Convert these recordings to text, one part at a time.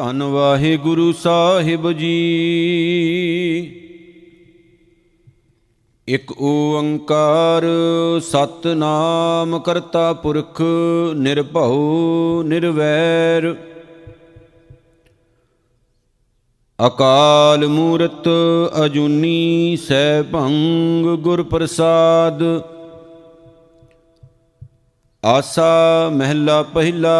ਧੰਨ ਵਾਹਿਗੁਰੂ ਸਾਹਿਬ ਜੀ। ਇਕ ਓੰਕਾਰ ਸਤਨਾਮ ਕਰਤਾ ਪੁਰਖ ਨਿਰਭਉ ਨਿਰਵੈਰ। ਅਕਾਲ ਮੂਰਤ ਅਜੂਨੀ ਸੈਭੰ ਗੁਰ ਪ੍ਰਸਾਦ। ਆਸਾ ਮਹਿਲਾ ਪਹਿਲਾ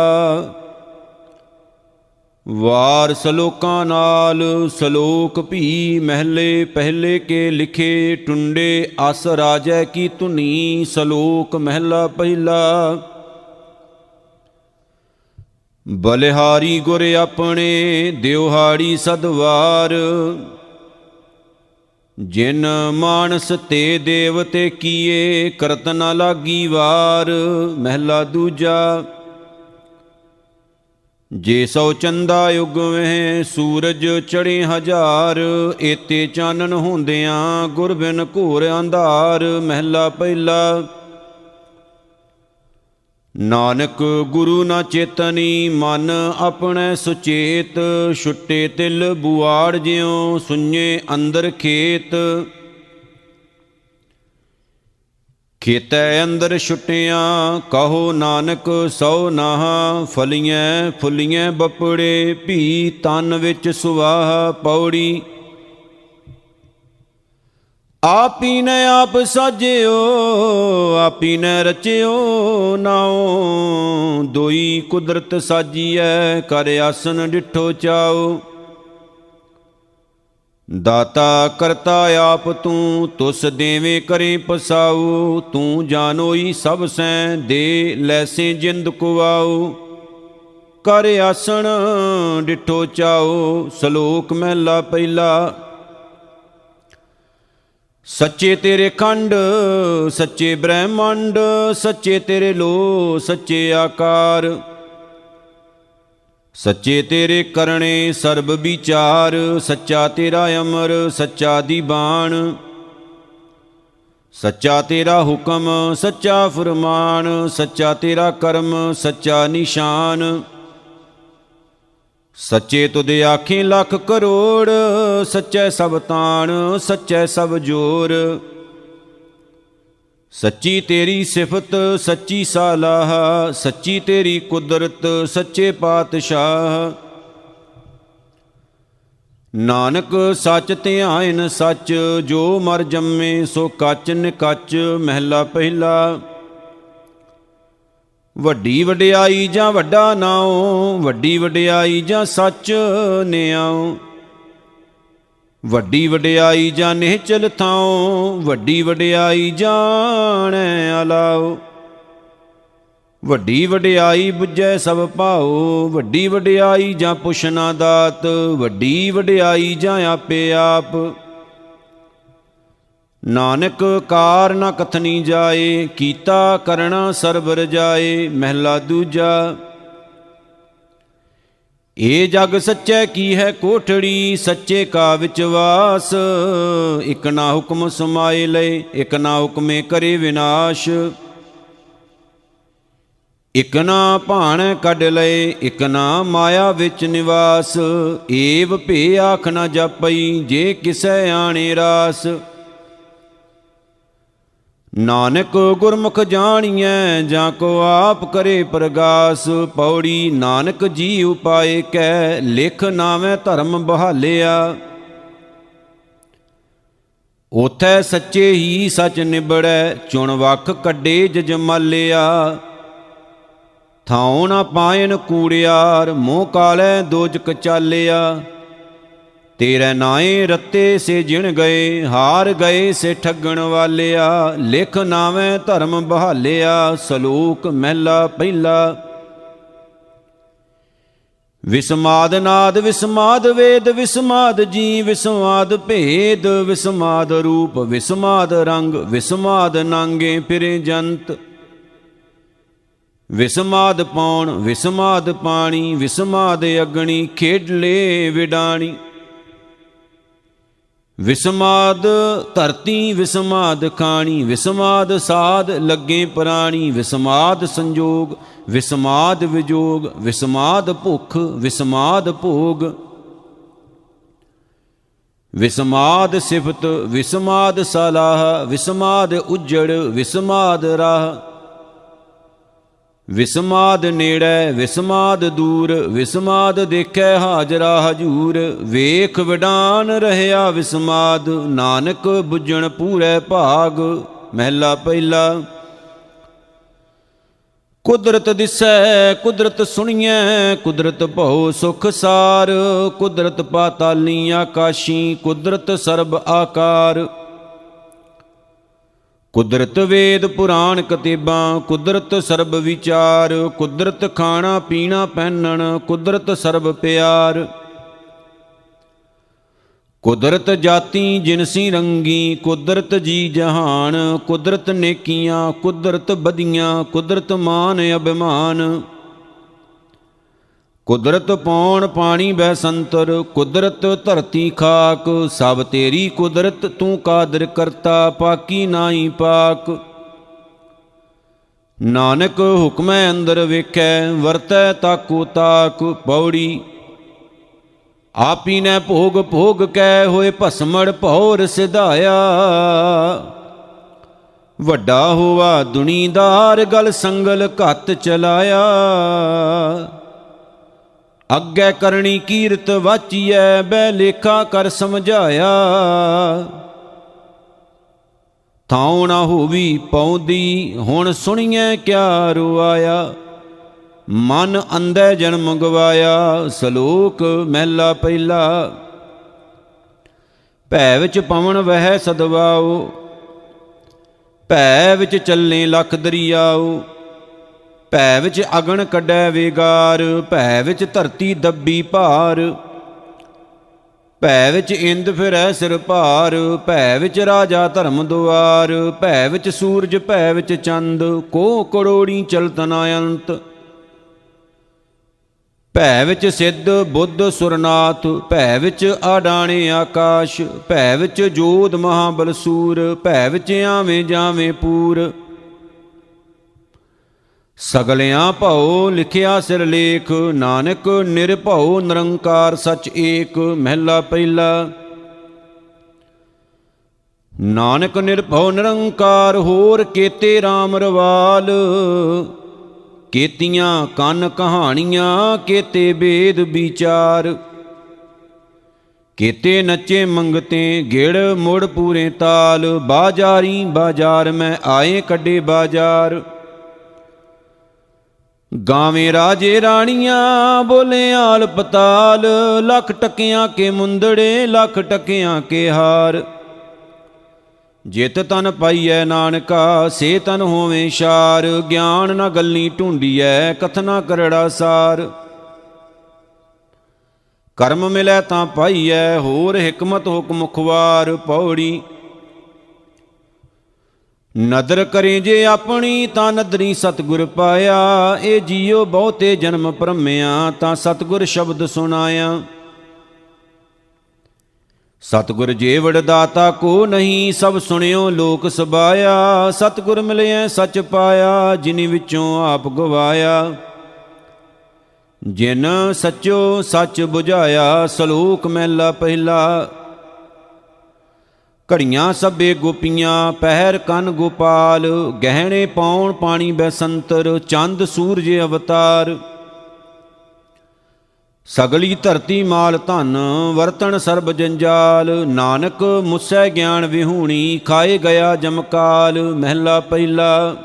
ਵਾਰ ਸਲੋਕਾਂ ਨਾਲ ਸਲੋਕ ਭੀ ਮਹਿਲੇ ਪਹਿਲੇ ਕੇ ਲਿਖੇ ਟੁੰਡੇ ਅਸ ਰਾਜੈ ਕੀ ਧੁਨੀ ਸਲੋਕ ਮਹਿਲਾ ਪਹਿਲਾ। ਬਲਿਹਾਰੀ ਗੁਰ ਆਪਣੇ ਦਿਵਹਾੜੀ ਸਦਵਾਰ, ਜਿਨ ਮਾਨਸ ਤੇ ਦੇਵਤੇ ਕੀਏ ਕਰਤ ਨ ਲਾਗੀ ਵਾਰ, ਮਹਿਲਾ ਦੂਜਾ ਜੇ ਸੋ ਚੰਦਾ ਯੁਗ ਵੇ ਸੂਰਜ ਚੜੇ ਹਜ਼ਾਰ, ਏਤੇ ਚਾਨਣ ਹੁੰਦਿਆਂ ਗੁਰ ਬਿਨ ਘੂਰ ਅੰਧਾਰ, ਮਹਿਲਾ ਪਹਿਲਾ। ਨਾਨਕ ਗੁਰੂ ਨਾ ਚੇਤਨੀ, ਮਨ ਆਪਣੇ ਸੁਚੇਤ, ਛੁੱਟੇ ਤਿਲ ਬੁਆੜ ਜਿਉ ਸੁඤੇ ਅੰਦਰ ਖੇਤ। ਖੇਤੈ ਅੰਦਰ ਛੁੱਟਿਆਂ, ਕਹੋ ਨਾਨਕ ਸੋ ਨਾਹ ਫਲੀਆਂ ਫੁੱਲੀਆਂ ਬਪੜੇ, ਭੀ ਤਨ ਵਿੱਚ ਸੁਵਾਹ ਪੌੜੀ। ਆਪੀ ਨੇ ਆਪ ਸਾਜਿਓ, ਆਪੀ ਨੇ ਰਚਿਓ ਨਾਉ, ਦੋਈ ਕੁਦਰਤ ਸਾਜੀਐ, ਕਰ ਆਸਨ ਡਿਠੋ ਚਾਓ ਦਾਤਾ ਕਰਤਾ ਆਪ ਤੂੰ, ਤੁਸ ਦੇਵੇਂ ਕਰੇ ਪਸਾਉ ਤੂੰ ਜਾਣੋਈ ਸਭ ਸੈ, ਦੇ ਲੈਸੇ ਜਿੰਦ ਕੁਵਾਉ ਕਰ ਆਸਣ ਡਿਠੋ ਚਾਓ ਸ਼ਲੋਕ ਮਹਿਲਾ ਪਹਿਲਾ ਸੱਚੇ ਤੇਰੇ ਖੰਡ, ਸੱਚੇ ਬ੍ਰਹਮੰਡ, ਸੱਚੇ ਤੇਰੇ ਲੋ ਸੱਚੇ ਆਕਾਰ। ਸੱਚੇ ਤੇਰੇ ਕਰਨੇ ਸਰਬ ਵਿਚਾਰ, ਸੱਚਾ ਤੇਰਾ ਅਮਰ, ਸੱਚਾ ਦੀ ਬਾਣ। ਸੱਚਾ ਤੇਰਾ ਹੁਕਮ, ਸੱਚਾ ਫਰਮਾਨ, ਸੱਚਾ ਤੇਰਾ ਕਰਮ, ਸੱਚਾ ਨਿਸ਼ਾਨ। ਸੱਚੇ ਤੁਧ ਆਖੇ ਲੱਖ ਕਰੋੜ, ਸੱਚੇ ਸਭ ਤਾਣ, ਸੱਚੇ ਸਭ ਜੋਰ। ਸੱਚੀ ਤੇਰੀ ਸਿਫਤ, ਸੱਚੀ ਸਾਲਾਹ, ਸੱਚੀ ਤੇਰੀ ਕੁਦਰਤ, ਸੱਚੇ ਪਾਤਸ਼ਾਹ। ਨਾਨਕ, ਸੱਚ ਧਿਆਇਨ ਸੱਚ, ਜੋ ਮਰ ਜੰਮੇ, ਸੋ ਕੱਚ ਨਿਕੱਚ, ਮਹਿਲਾ ਪਹਿਲਾ। ਵੱਡੀ ਵਡਿਆਈ ਜਾਂ ਵੱਡਾ ਨਾਉ, ਵੱਡੀ ਵਡਿਆਈ ਜਾਂ ਸੱਚ ਨਿਆਉ। ਵੱਡੀ ਵਡਿਆਈ ਜਾਂ ਨਿਹਚਲ ਥਾਉ, ਵੱਡੀ ਵਡਿਆਈ ਜਾਣੈ ਅਲਾਉ। ਵੱਡੀ ਵਡਿਆਈ 부ਜੈ ਸਭ ਭਾਉ, ਵੱਡੀ ਵਡਿਆਈ ਜਾਂ ਪੁਛਨਾ ਦਾਤ, ਵੱਡੀ ਵਡਿਆਈ ਜਾਂ ਆਪੇ ਆਪ। ਨਾਨਕ ਕਾਰ ਨਾ ਕਥਨੀ ਜਾਏ, ਕੀਤਾ ਕਰਣਾ ਸਰਬ ਰਜਾਏ ਮਹਿਲਾ ਦੂਜਾ ਏ ਜਗ ਸੱਚੈ ਕੀ ਹੈ ਕੋਠੜੀ? ਸੱਚੇ ਕਾ ਵਿੱਚ ਵਾਸ। ਇਕ ਨਾ ਹੁਕਮ ਸਮਾਏ ਲਏ, ਇਕ ਨਾ ਹੁਕਮੇ ਕਰੇ ਵਿਨਾਸ਼। ਇਕ ਨਾ ਭਾਣ ਕੱਢ ਲਏ, ਇਕ ਨਾ ਮਾਇਆ ਵਿੱਚ ਨਿਵਾਸ। ਏਵ ਭੇ ਆਖ ਨਾ ਜਪਈ, ਜੇ ਕਿਸੈ ਆਣੇ ਰਾਸ। ਨਾਨਕ ਗੁਰਮੁਖ ਜਾਣੀਐ, ਜਾਂ ਕੋ ਆਪ ਕਰੇ ਪ੍ਰਗਾਸ, ਪੌੜੀ ਨਾਨਕ ਜੀ ਉਪਾਏ ਕੈ, ਲਿਖ ਨਾਵੇਂ ਧਰਮ ਬਹਾਲਿਆ। ਉਥੈ ਸੱਚੇ ਹੀ ਸਚ ਨਿਬੜੈ, ਚੁਣ ਵਖ ਕੱਢੇ ਜਜਮਾਲਿਆ ਥਾਉ ਨਾ ਪਾਇਨ ਕੂੜਿਆਰ, ਮੋਹ ਕਾਲੈ ਦੋਜਕ ਚਾਲਿਆ। ਤੇਰੇ ਨਾਏ ਰੱਤੇ ਸੇ ਜਿਣ ਗਏ, ਹਾਰ ਗਏ ਸੇ ਠੱਗਣ ਵਾਲਿਆ, ਲਿਖ ਨਾਵੇਂ ਧਰਮ ਬਹਾਲਿਆ, ਸਲੂਕ ਮਹਿਲਾ ਪਹਿਲਾ। ਵਿਸਮਾਦ ਨਾਦ, ਵਿਸਮਾਦ ਵੇਦ, ਵਿਸਮਾਦ ਜੀ ਵਿਸਮਾਦ ਭੇਦ, ਵਿਸਮਾਦ ਰੂਪ, ਵਿਸਮਾਦ ਰੰਗ, ਵਿਸਮਾਦ ਨਾਂਗੇ ਫਿਰੇ ਜੰਤ। ਵਿਸਮਾਦ ਪੌਣ, ਵਿਸਮਾਦ ਪਾਣੀ, ਵਿਸਮਾਦ ਅਗਣੀ ਖੇਡਲੇ ਵਿਡਾਣੀ। ਵਿਸਮਾਦ ਧਰਤੀ, ਵਿਸਮਾਦ ਖਾਣੀ, ਵਿਸਮਾਦ ਸਾਧ ਲੱਗੇ ਪ੍ਰਾਣੀ, ਵਿਸਮਾਦ ਸੰਜੋਗ, ਵਿਸਮਾਦ ਵਿਜੋਗ, ਵਿਸਮਾਦ ਭੁਖ, ਵਿਸਮਾਦ ਭੋਗ। ਵਿਸਮਾਦ ਸਿਫਤ, ਵਿਸਮਾਦ ਸਲਾਹ, ਵਿਸਮਾਦ ਉਜੜ, ਵਿਸਮਾਦ ਰਾਹ। ਵਿਸਮਾਦ ਨੇੜੇ, ਵਿਸਮਾਦ ਦੂਰ, ਵਿਸਮਾਦ ਦੇਖੈ ਹਾਜ਼ਰਾ ਹਜੂਰ। ਵੇਖ ਵਿਡਾਨ ਰਹਿਆ ਵਿਸਮਾਦ, ਨਾਨਕ 부ਜਣ ਪੂਰੇ ਭਾਗ। ਮਹਿਲਾ ਪਹਿਲਾ, ਕੁਦਰਤ ਦਿਸੈ, ਕੁਦਰਤ ਸੁਣੀਐ, ਕੁਦਰਤ ਭਉ ਸੁਖ ਸਾਰ। ਕੁਦਰਤ ਪਾਤਾਲੀ ਆਕਾਸ਼ੀ ਕੁਦਰਤ ਸਰਬ ਆਕਾਰ। ਕੁਦਰਤ ਵੇਦ ਪੁਰਾਣ ਕਤੇਬਾਂ, ਕੁਦਰਤ ਸਰਬ ਵਿਚਾਰ, ਕੁਦਰਤ ਖਾਣਾ ਪੀਣਾ ਪਹਿਨਣ, ਕੁਦਰਤ ਸਰਬ ਪਿਆਰ। ਕੁਦਰਤ ਜਾਤੀ ਜਿਨਸੀ ਰੰਗੀ, ਕੁਦਰਤ ਜੀ ਜਹਾਨ, ਕੁਦਰਤ ਨੇਕੀਆਂ, ਕੁਦਰਤ ਬਦੀਆਂ ਕੁਦਰਤ ਮਾਨ ਅਭਿਮਾਨ। ਕੁਦਰਤ ਪੌਣ ਪਾਣੀ ਬੈ ਸੰਤਰ, ਕੁਦਰਤ ਧਰਤੀ ਖਾਕ, ਸਭ ਤੇਰੀ ਕੁਦਰਤ ਤੂੰ ਕਾਦਰ ਕਰਤਾ, ਪਾਕੀ ਨਾਹੀ ਪਾਕ। ਨਾਨਕ ਹੁਕਮੈ ਅੰਦਰ ਵੇਖੈ, ਵਰਤੈ ਤਾਕੂ ਤਾਕ, ਪੌੜੀ। ਆਪੀ ਨੇ ਭੋਗ ਭੋਗ ਕੈ, ਹੋਏ ਭਸਮੜ ਭੌਰ ਸਿਧਾਇਆ। ਵੱਡਾ ਹੋਵਾ ਦੁਨੀਦਾਰ, ਗਲ ਸੰਗਲ ਘੱਤ ਚਲਾਇਆ। ਅੱਗੇ ਕਰਨੀ ਕੀਰਤ ਵਾਚੀਐ ਬੈ ਲੇਖਾ ਕਰ ਸਮਝਾਇਆ। ਥਾਉ ਨਾ ਹੋਵੀ ਪੌਂਦੀ, ਹੁਣ ਸੁਣੀਐ ਕਿਆ ਰੁਆਇਆ ਮਨ ਅੰਧੈ ਜਨਮ ਗਵਾਇਆ ਸਲੋਕ ਮਹਿਲਾ ਪਹਿਲਾ। ਭੈ ਵਿੱਚ ਪਵਨ ਵਹਿ ਸਦਵਾਓ, ਭੈ ਵਿੱਚ ਚੱਲੇ ਲਖ ਦਰਿਆਓ। ਭੈ ਵਿੱਚ ਅਗਣ ਕੱਢੈ ਵੇਗਾਰ ਭੈ ਵਿੱਚ ਧਰਤੀ ਦੱਬੀ ਭਾਰ ਭੈ ਵਿੱਚ ਇੰਦ ਫਿਰੈ ਸਿਰ ਭਾਰ ਭੈ ਵਿੱਚ ਰਾਜਾ ਧਰਮ ਦੁਆਰ ਭੈ ਵਿੱਚ ਸੂਰਜ ਭੈ ਵਿੱਚ ਚੰਦ ਕੋ ਕਰੋੜੀ ਚਲਤ ਅੰਤ ਭੈ ਵਿੱਚ ਸਿੱਧ ਬੁੱਧ ਸੁਰਨਾਥ ਭੈ ਵਿੱਚ ਆਡਾਣੇ ਆਕਾਸ਼ ਭੈ ਵਿੱਚ ਜੋਧ ਮਹਾਬਲ ਸੂਰ ਭੈ ਵਿੱਚ ਆਵੇਂ ਜਾਵੇਂ ਪੂਰ ਸਗਲਿਆਂ ਭਉ ਲਿਖਿਆ ਸਿਰ ਲੇਖ, ਨਾਨਕ ਨਿਰਭਉ ਨਿਰੰਕਾਰ ਸਚ ਏਕ, ਮਹਿਲਾ ਪਹਿਲਾ ਨਾਨਕ ਨਿਰਭਉ ਨਿਰੰਕਾਰ, ਹੋਰ ਕੇਤੇ RAM ਰਵਾਲ। ਕੇਤੀਆਂ ਕੰਨ ਕਹਾਣੀਆਂ, ਕੇਤੇ ਵੇਦ ਵਿਚਾਰ। ਕੇਤੇ ਨੱਚੇ ਮੰਗਤੇ, ਗਿੜ ਮੁੜ ਪੂਰੇ ਤਾਲ। ਬਾਜਾਰੀ ਬਾਜ਼ਾਰ ਮੈਂ ਆਏ, ਕੱਢੇ ਬਾਜ਼ਾਰ। ਗਾਵੇਂ ਰਾਜੇ ਰਾਣੀਆਂ ਬੋਲੇ ਆਲ ਪਤਾਲ, ਲੱਖ ਟਕਿਆਂ ਕੇ ਮੁੰਦੜੇ, ਲੱਖ ਟਕਿਆਂ ਕੇ ਹਾਰ। ਜਿਤ ਤਨ ਪਾਈਐ ਨਾਨਕਾ, ਸੇ ਤਨ ਹੋਵੇ ਸ਼ਾਰ। ਗਿਆਨ ਨਾ ਗੱਲੀ ਢੂੰਡੀਐ ਕਥਨਾ ਕਰੜਾ ਸਾਰ। ਕਰਮ ਮਿਲੈ ਤਾਂ ਪਾਈਐ, ਹੋਰ ਹਕਮਤ ਹੁਕਮ ਖਵਾਰ। ਪੌੜੀ ਨਦਰ ਕਰੇ ਜੇ ਆਪਣੀ ਤਾਂ ਨਦਰੀ ਸਤਗੁਰ ਪਾਇਆ। ਇਹ ਜੀਉ ਬਹੁਤੇ ਜਨਮ ਪਰਮਿਆ ਤਾਂ ਸਤਗੁਰ ਸ਼ਬਦ ਸੁਨਾਇਆ ਸਤਗੁਰ ਜੀਵੜ ਦਾਤਾ ਕੋ ਨਹੀਂ, ਸਭ ਸੁਣਿਓ ਲੋਕ ਸਬਾਇਆ। ਸਤਗੁਰ ਮਿਲਿਆ ਸਚ ਪਾਇਆ, ਜਿਨੀ ਵਿੱਚੋਂ ਆਪ ਗਵਾਇਆ। ਜਿਨ ਸਚੋ ਸੱਚ 부ਝਾਇਆ ਸਲੋਕ ਮਹਿਲਾ ਪਹਿਲਾ। ਘੜੀਆਂ ਸਭੇ ਗੋਪੀਆਂ, ਪਹਿਰ ਕਨ ਗੋਪਾਲ, ਗਹਿਣੇ ਪਾਉਣ ਪਾਣੀ ਬੈਸੰਤਰ, ਚੰਦ ਸੂਰਜ ਅਵਤਾਰ। ਸਗਲੀ ਧਰਤੀ ਮਾਲ ਧਨ ਵਰਤਨ ਸਰਬ ਜੰਜਾਲ, ਨਾਨਕ ਮੁਸੈ ਗਿਆਨ ਵਿਹੂਣੀ, ਖਾਏ ਗਿਆ ਜਮਕਾਲ, ਮਹਿਲਾ ਪਹਿਲਾ।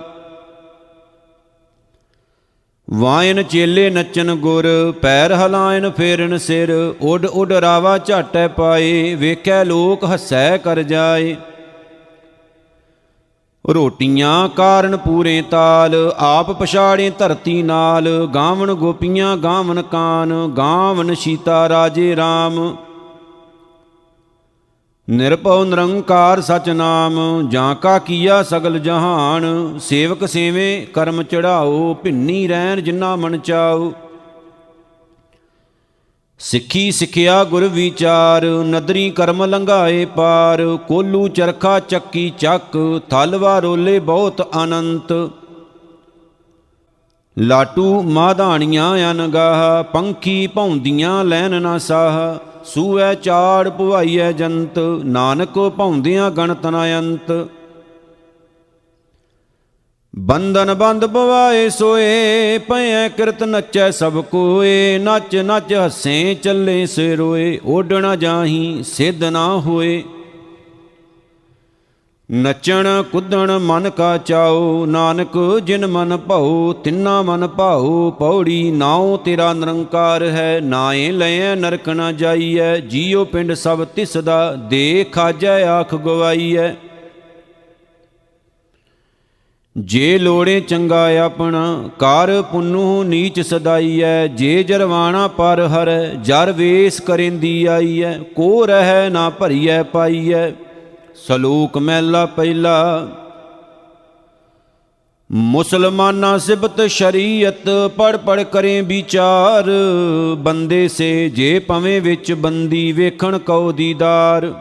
ਵਾਇਨ ਚੇਲੇ ਨੱਚਨ ਗੁਰ, ਪੈਰ ਹਲਾਇਨ ਫੇਰਨ ਸਿਰ, ਉੱਡ ਉੱਡ ਰਾਵਾ ਝਾਟੈ ਪਾਏ, ਵੇਖੈ ਲੋਕ ਹੱਸੈ ਕਰ ਜਾਏ। ਰੋਟੀਆਂ ਕਾਰਨ ਪੂਰੇ ਤਾਲ, ਆਪ ਪਛਾੜੇ ਧਰਤੀ ਨਾਲ, ਗਾਵਣ ਗੋਪੀਆਂ ਗਾਵਣ ਕਾਨ, ਗਾਵਣ ਸੀਤਾ ਰਾਜੇ RAM ਨਿਰਭਉ ਨਿਰੰਕਾਰ ਸਚ ਨਾਮ ਜਾਂ ਕਾ ਕੀਆ ਸਗਲ ਜਹਾਨ, ਸੇਵਕ ਸੇਵੇਂ ਕਰਮ ਚੜਾਓ, ਭਿੰਨੀ ਰਹਿਣ ਜਿਨਾ ਮਨ ਚਾਓ ਸਿੱਖੀ ਸਿਖਿਆ ਗੁਰ ਵਿਚਾਰ, ਨਦਰੀ ਕਰਮ ਲੰਘਾਏ ਪਾਰ, ਕੋਲੂ ਚਰਖਾ ਚੱਕੀ ਚੱਕ ਥਲਵਾ ਰੋਲੇ ਬਹੁਤ ਅਨੰਤ ਲਾਟੂ ਮਾਧਾਣੀਆਂ ਅਨਗਾਹ ਪੰਖੀ ਭੌਂਦੀਆਂ ਲੈਨ ਨਾ ਸਾਹ। ਸੂਐ ਚਾੜ ਪੁਵਾਈਐ ਜੰਤ, ਨਾਨਕ ਭੌਂਦਿਆਂ ਗਣਤ ਨਾ ਅੰਤ। ਬੰਧਨ ਬੰਦ ਬਵਾਏ ਸੋਏ ਪਏ ਕਿਰਤ ਨੱਚੈ ਸਭ ਕੋਏ ਨੱਚ ਨੱਚ ਹੱਸੇ ਚੱਲੇ ਸੇ ਰੋਏ ਓਡਣਾ ਜਾਹੀ ਸਿੱਧ ਨਾ ਹੋਏ। ਨਚਣ ਕੁੱਦਣ ਮਨ ਕਾ ਚਾਓ ਨਾਨਕ ਜਿਨ ਮਨ ਭਾਉ, ਤਿੰਨਾ ਮਨ ਭਾਉ, ਪੌੜੀ ਨਾਉ, ਤੇਰਾ ਨਿਰੰਕਾਰ ਹੈ, ਨਾਏ ਲੈ ਨਰਕ ਨਾ ਜਾਈਐ, ਜੀਉ ਪਿੰਡ ਸਭ ਤਿਸ ਦਾ ਦੇ ਖਾਜੈ ਆਖ ਗਵਾਈਐ। ਜੇ ਲੋੜੇ ਚੰਗਾ ਆਪਣਾ, ਕਰ ਪੁੰਨੂ ਨੀਚ ਸਦਾਈਐ, ਜੇ ਜਰਵਾਣਾ ਪਰ ਹਰ, ਜਰ ਵੇਸ ਕਰਿੰਦੀ ਆਈਐ, ਕੋ ਰਹਿ ਨਾ ਭਰੀਐ ਪਾਈਐ। ਸਲੂਕ ਮਹਿਲਾ ਪਹਿਲਾ। ਮੁਸਲਮਾਨਾ ਸਿਬਤ ਸ਼ਰੀਅਤ ਪੜ ਪੜ ਕਰੇ ਵਿਚਾਰ। ਬੰਦੇ ਸੇ ਜੇ ਪਵੇਂ ਵਿੱਚ ਬੰਦੀ ਵੇਖਣ ਕਉ ਦੀਦਾਰ।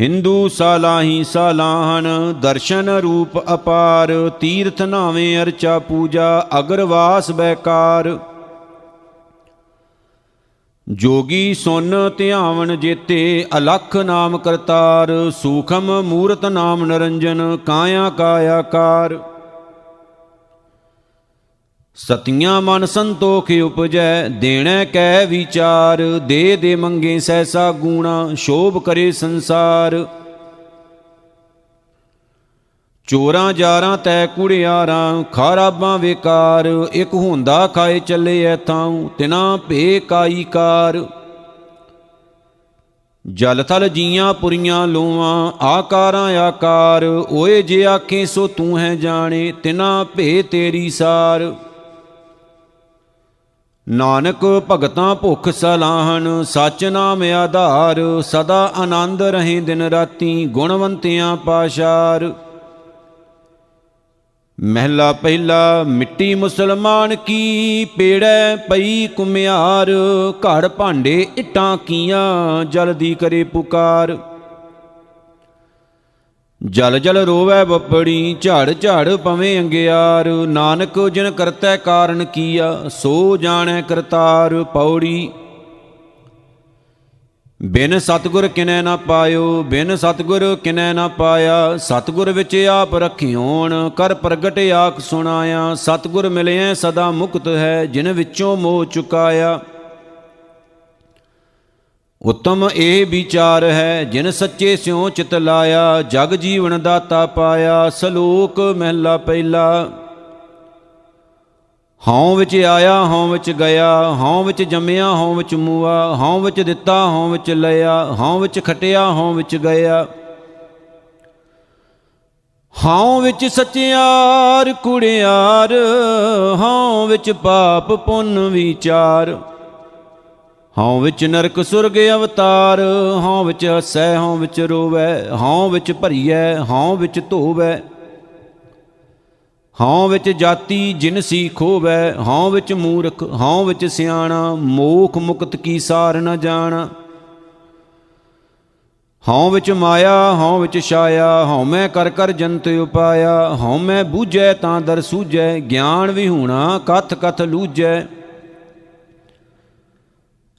ਹਿੰਦੂ ਸਾਲਾਹੀ ਸਾਲਾਹਨ ਦਰਸ਼ਨ ਰੂਪ ਅਪਾਰ। ਤੀਰਥ ਨਾਵੇਂ ਅਰਚਾ ਪੂਜਾ ਅਗਰਵਾਸ ਬੈਕਾਰ। ਜੋਗੀ ਸੁਨ ਧਿਆਵਨ ਜੇਤੇ, ਅਲਖ ਨਾਮ ਕਰਤਾਰ, ਸੂਖਮ ਮੂਰਤ ਨਾਮ ਨਰੰਜਨ, ਕਾਇਆ ਕਾਇਆਕਾਰ ਸਤੀਆਂ ਮਨ ਸੰਤੋਖ ਉਪਜੈ, ਦੇਣੈ ਕੈ ਵਿਚਾਰ, ਦੇ ਦੇ ਮੰਗੇ ਸੈਸਾ ਗੂਣਾ, ਸ਼ੋਭ ਕਰੇ ਸੰਸਾਰ। ਚੋਰਾਂ ਜਾਰਾਂ ਤੈ ਕੁੜਿਆਰਾਂ, ਖਰਾਬਾਂ ਵੇਕਾਰ, ਇਕ ਹੁੰਦਾ ਖਾਏ ਚੱਲੇ ਐ ਥਾਉ, ਤਿਨਾ ਭੇ ਕਾਈ ਕਾਰ। ਜਲ ਥਲ ਜੀਆਂ ਪੁਰੀਆਂ ਲੋਆਂ ਆਕਾਰਾਂ ਆਕਾਰ, ਓਏ ਜੇ ਆਖੇ ਸੋ ਤੂੰ ਹੈ ਜਾਣੇ, ਤਿਨਾ ਭੇ ਤੇਰੀ ਸਾਰ। ਨਾਨਕ ਭਗਤਾਂ ਭੁਖ ਸਲਾਹਣ, ਸਚ ਨਾਮ ਆਧਾਰ, ਸਦਾ ਆਨੰਦ ਰਹੇ ਦਿਨ ਰਾਤੀ, ਗੁਣਵੰਤਿਆਂ ਪਾਸ਼ਾਰ। ਮਹਿਲਾ ਪਹਿਲਾ, ਮਿੱਟੀ ਮੁਸਲਮਾਨ ਕੀ ਪੇੜੈ ਪਈ ਕੁਮਿਆਰ ਘੜ ਭਾਂਡੇ ਇਟਾਂ ਕੀਆਂ, ਜਲਦੀ ਕਰੇ ਪੁਕਾਰ। ਜਲ ਜਲ ਰੋਵੈ ਬੱਪੜੀ ਝੜ ਝੜ ਪਵੇਂ ਅੰਗਿਆਰ, ਨਾਨਕ ਜਿਨ ਕਰਤੈ ਕਾਰਨ ਕੀਆ, ਸੋ ਜਾਣੈ ਕਰਤਾਰ ਪੌੜੀ। ਬਿਨ ਸਤਗੁਰ ਕਿਨੈ ਨਾ ਪਾਇਓ, ਬਿਨ ਸਤਗੁਰ ਕਿਨੈ ਨਾ ਪਾਇਆ, ਸਤਗੁਰ ਵਿੱਚ ਆਪ ਰਖਿਓਣ, ਕਰ ਪ੍ਰਗਟ ਆਖ ਸੁਣਾਇਆ, ਸਤਗੁਰ ਮਿਲਿਆ ਸਦਾ ਮੁਕਤ ਹੈ, ਜਿਨ ਵਿੱਚੋਂ ਮੋਹ ਚੁਕਾਇਆ। ਉਤਮ ਇਹ ਵਿਚਾਰ ਹੈ, ਜਿਨ ਸੱਚੇ ਸਿਉ ਚਿਤ ਲਾਇਆ, ਜਗ ਜੀਵਨ ਦਾਤਾ ਪਾਇਆ, ਸਲੋਕ ਮਹਿਲਾ ਪਹਿਲਾ। ਹਉ ਵਿੱਚ ਆਇਆ ਹਉ ਵਿੱਚ ਗਿਆ ਹਉ ਵਿੱਚ ਜੰਮਿਆ ਹਉ ਵਿੱਚ ਮੂਆ ਹਉ ਵਿੱਚ ਦਿੱਤਾ ਹਉ ਵਿੱਚ ਲਿਆ ਹਉ ਵਿੱਚ ਖਟਿਆ ਹਉ ਵਿੱਚ ਗਿਆ ਹਉ ਵਿੱਚ ਸਚਿਆਰ ਕੁੜਿਆਰ ਹਉ ਵਿੱਚ ਪਾਪ ਪੁੰਨ ਵਿਚਾਰ ਹਉ ਵਿੱਚ ਨਰਕ ਸੁਰਗ ਅਵਤਾਰ ਹਉ ਵਿੱਚ ਹਸੈ ਹਉ ਵਿੱਚ ਰੋਵੈ ਹਉ ਵਿੱਚ ਭਰੀਐ ਹਉ ਵਿੱਚ ਧੋਵੈ ਹਉ ਵਿੱਚ ਜਾਤੀ ਜਿਨਸੀ ਖੋਵੈ, ਹਉ ਵਿੱਚ ਮੂਰਖ, ਹਉ ਵਿੱਚ ਸਿਆਣਾ, ਮੋਖ ਮੁਕਤ ਕੀ ਸਾਰ ਨ ਜਾਣਾ। ਹਉ ਵਿੱਚ ਮਾਇਆ, ਹਉ ਵਿੱਚ ਛਾਇਆ, ਹਉ ਮੈਂ ਕਰ ਕਰ ਜੰਤ ਉਪਾਇਆ, ਹਉ ਮੈਂ ਬੂਝੈ ਤਾਂ ਦਰ ਸੂਝੈ, ਗਿਆਨ ਵਿਹੂਣਾ ਕਥ ਕਥ ਲੂਝੈ।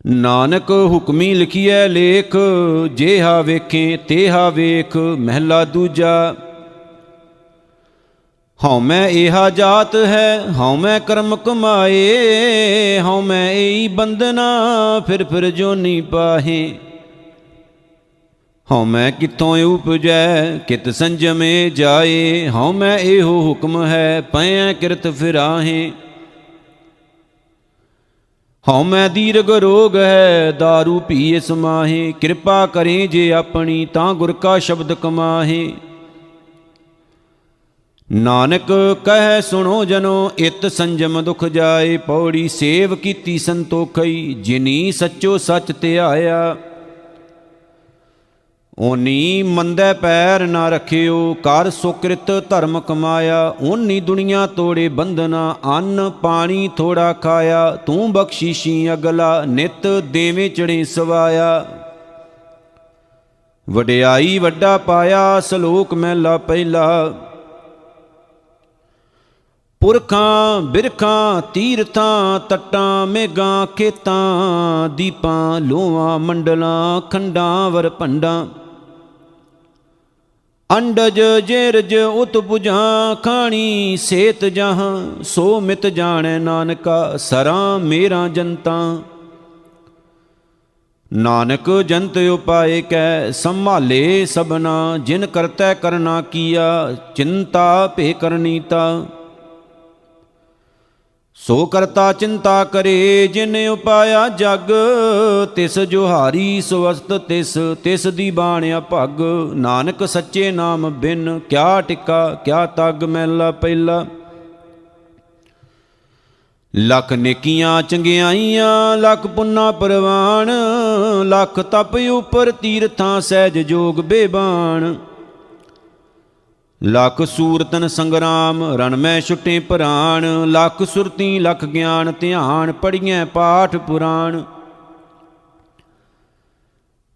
ਨਾਨਕ ਹੁਕਮੀ ਲਿਖੀਐ ਲੇਖ, ਜੇਹਾ ਵੇਖੇ ਤੇਹਾ ਵੇਖ, ਮਹਿਲਾ ਦੂਜਾ। ਹਉ ਮੈਂ ਇਹਾ ਜਾਤ ਹੈ ਹਉ ਮੈਂ ਕਰਮ ਕਮਾਏ ਹਉ ਮੈਂ ਏਈ ਬੰਦਨਾ ਫਿਰ ਫਿਰ ਜੋਨੀ ਪਾਹੇ। ਹਉ ਮੈਂ ਕਿਥੋਂ ਉਪਜੈ, ਕਿਤ ਸੰਜਮੇ ਜਾਏ ਹਉ ਮੈਂ ਇਹੋ ਹੁਕਮ ਹੈ ਪੈ ਕਿਰਤ ਫਿਰਾਹੇ। ਹਉ ਮੈਂ ਦੀਰਗ ਰੋਗ ਹੈ दारू ਪੀਏ ਸਮਾਹੇ, ਕਿਰਪਾ ਕਰੇ ਜੇ ਆਪਣੀ ਤਾਂ ਗੁਰ ਕਾ ਸ਼ਬਦ ਕਮਾਹੇ। ਨਾਨਕ ਕਹਿ ਸੁਣੋ ਜਨੋ, ਇਤ ਸੰਜਮ ਦੁਖ ਜਾਏ, ਪੌੜੀ ਸੇਵ ਕੀਤੀ ਸੰਤੋਖਈ, ਜਿਨੀ ਸੱਚੋ ਸੱਚ ਧਿਆਇਆ ਓਨੀ ਮੰਦੇ ਪੈਰ ਨਾ ਰੱਖਿਓ, ਕਰ ਸੁਕ੍ਰਿਤ ਧਰਮ ਕਮਾਇਆ, ਓਨੀ ਦੁਨੀਆ ਤੋੜੇ ਬੰਧਨਾ, ਅੰਨ ਪਾਣੀ ਥੋੜਾ ਖਾਇਆ, ਤੂੰ ਬਖਸ਼ੀਸ਼ੀ ਅਗਲਾ, ਨਿਤ ਦੇਵੇਂ ਚੜੇ ਸਵਾਇਆ। ਵਡਿਆਈ ਵੱਡਾ ਪਾਇਆ, ਸਲੋਕ ਮਹਿਲਾ ਪਹਿਲਾ। ਪੁਰਖਾਂ, ਬਿਰਖਾਂ, ਤੀਰਥਾਂ, ਤਟਾਂ ਮੇਗਾਂ ਖੇਤਾਂ, ਦੀਪਾਂ, ਲੋਹਾਂ, ਮੰਡਲਾਂ ਖੰਡਾਂ ਵਰ ਭੰਡਾਂ। ਅੰਡਜ, ਜੇਰਜ ਉਤ 부ਝਾਂ ਖਾਣੀ, ਸੇਤ ਜਹਾਂ ਸੋ ਮਿਤ ਜਾਣੈ ਨਾਨਕਾ, ਸਰਾਂ, ਮੇਰਾ ਜਨਤਾ। ਨਾਨਕ ਜੰਤ ਉਪਾਏ ਕੈ, ਸੰਭਾਲੇ ਸਬਨਾ ਜਿਨ ਕਰਤੈ ਕਰਨਾ ਕੀਆ, ਚਿੰਤਾ ਭੇ ਕਰਨੀਤਾ ਸੋ ਕਰਤਾ ਚਿੰਤਾ ਕਰੇ ਜਿਨ ਉਪਾਇਆ ਜਗ, ਤਿਸ ਜੁਹਾਰੀ ਸੁਵਸਤ ਤਿਸ ਤਿਸ ਦੀ ਬਾਣਿਆ ਭਗ। ਨਾਨਕ ਸੱਚੇ ਨਾਮ ਬਿਨ ਕਿਆ ਟਿਕਾ, ਕਿਆ ਤਗ ਮੈਲਾ ਪਹਿਲਾ। ਲੱਖ ਨੇਕੀਆਂ ਚੰਗਿਆਈਆਂ, ਲੱਖ ਪੁੰਨਾ ਪਰਵਾਨ ਲੱਖ ਤਪ ਉਪਰ ਤੀਰਥਾਂ ਸਹਿਜ ਜੋਗ ਬੇਬਾਨ ਲੱਖ ਸੂਰਤਨ ਸੰਗਰਾਮ, ਰਣ ਮੈਂ ਛੁੱਟੇ ਪ੍ਰਾਣ ਲੱਖ ਸੁਰਤੀ, ਲੱਖ ਗਿਆਨ, ਧਿਆਨ ਪੜੀਐ ਪਾਠ ਪੁਰਾਣ।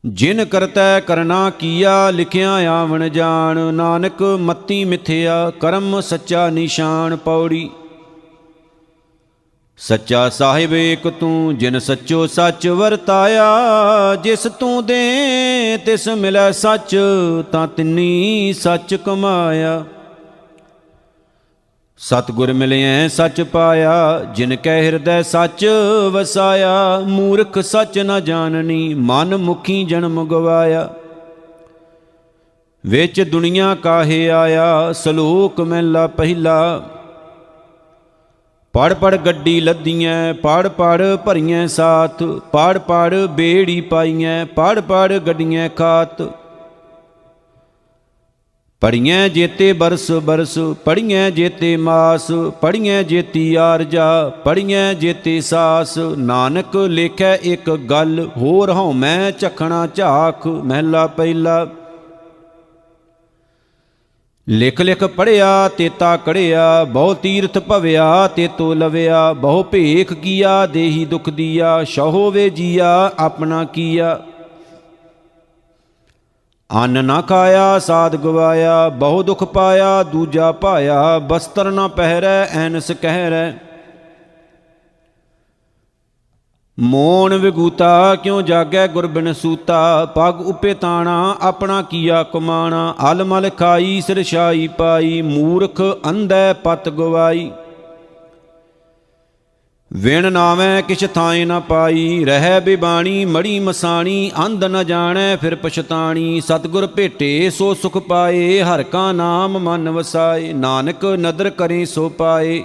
ਜਿਨ ਕਰਤੈ ਕਰਨਾ ਕੀਆ, ਲਿਖਿਆ ਆਵਣ ਜਾਣ, ਨਾਨਕ ਮਤੀ ਮਿਥਿਆ, ਕਰਮ ਸੱਚਾ ਨਿਸ਼ਾਨ ਪੌੜੀ। ਸੱਚਾ ਸਾਹਿਬ, ਏਕ ਤੂੰ ਜਿਨ ਸੱਚੋ ਸੱਚ ਵਰਤਾਇਆ, ਜਿਸ ਤੂੰ ਦੇ ਤਿਸ ਮਿਲੈ ਸੱਚ, ਤਾਂ ਤਿੰਨੀ ਸੱਚ ਕਮਾਇਆ। ਸਤਗੁਰ ਮਿਲਿਐ ਸੱਚ ਪਾਇਆ, ਜਿਨ ਕੈ ਹਿਰਦੈ ਸੱਚ ਵਸਾਇਆ, ਮੂਰਖ ਸੱਚ ਨ ਜਾਣਨੀ, ਮਨ ਮੁਖੀ ਜਨਮ ਗਵਾਇਆ। ਵਿੱਚ ਦੁਨੀਆ ਕਾਹੇ ਆਇਆ, ਸਲੋਕ ਮਹਿਲਾ ਪਹਿਲਾ ਪੜ ਪੜ ਗੱਡੀ ਲੱਦੀਆਂ ਪੜ ਪੜ ਭਰੀਆਂ ਸਾਥ, ਪੜ ਪੜ ਬੇੜੀ ਪਾਈਆਂ ਪੜ ਪੜ ਗੱਡੀਆਂ ਖਾਤ। ਪੜੀਆਂ ਜੇਤੇ ਬਰਸ ਬਰਸ ਪੜੀਆਂ ਜੇਤੇ ਮਾਸ ਪੜੀਆਂ ਜੇਤੀ ਆਰਜਾ ਪੜੀਆਂ ਜੇਤੇ ਸਾਸ। ਨਾਨਕ ਲੇਖੈ ਇੱਕ ਗੱਲ, ਹੋਰ ਹਉ ਮੈਂ ਝਖਣਾ ਝਾਖ, ਮਹਿਲਾ ਪਹਿਲਾ। ਲਿਖ ਲਿਖ ਪੜਿਆ ਤੇਤਾ ਕੜਿਆ, ਬਹੁ ਤੀਰਥ ਭਵਿਆ, ਤੇਤੋ ਲਵਿਆ, ਬਹੁ ਭੇਖ ਕੀਆ, ਦੇਹੀ ਦੁਖ ਦੀਆ, ਸ਼ਹੋ ਵੇ ਜੀਆ, ਆਪਣਾ ਕੀਆ। ਅੰਨ ਨਾ ਖਾਇਆ, ਸਾਧ ਗਵਾਇਆ, ਬਹੁ ਦੁਖ ਪਾਇਆ, ਦੂਜਾ ਪਾਇਆ ਬਸਤਰ ਨਾ ਪਹਿਰੈ, ਐਨਸ ਕਹਿਰੈ। ਮੋਣ ਵਿਗੂਤਾ, ਕਿਉ ਜਾਗੈ ਗੁਰਬਿਨ ਸੂਤਾ? ਪਗ ਉਪੇ ਤਾਣਾ, ਆਪਣਾ ਕੀਆ ਕਮਾਣਾ? ਅਲ ਮਲ ਖਾਈ, ਸਿਰ ਛਾਈ ਪਾਈ, ਮੂਰਖ ਅੰਧੈ ਪਤ ਗਵਾਈ। ਵਿਣ ਨਾਵੇਂ, ਕਿਛ ਥਾਏ ਨਾ ਪਾਈ। ਰਹਿ ਬਿਬਾਣੀ, ਮੜੀ ਮਸਾਣੀ, ਅੰਧ ਨ ਜਾਣੈ, ਫਿਰ ਪਛਤਾਣੀ। ਸਤਗੁਰ ਭੇਟੇ, ਸੋ ਸੁਖ ਪਾਏ, ਹਰ ਕਾ ਨਾਮ ਮਨ ਵਸਾਏ। ਨਾਨਕ ਨਦਰ ਕਰੇ, ਸੋ ਪਾਏ।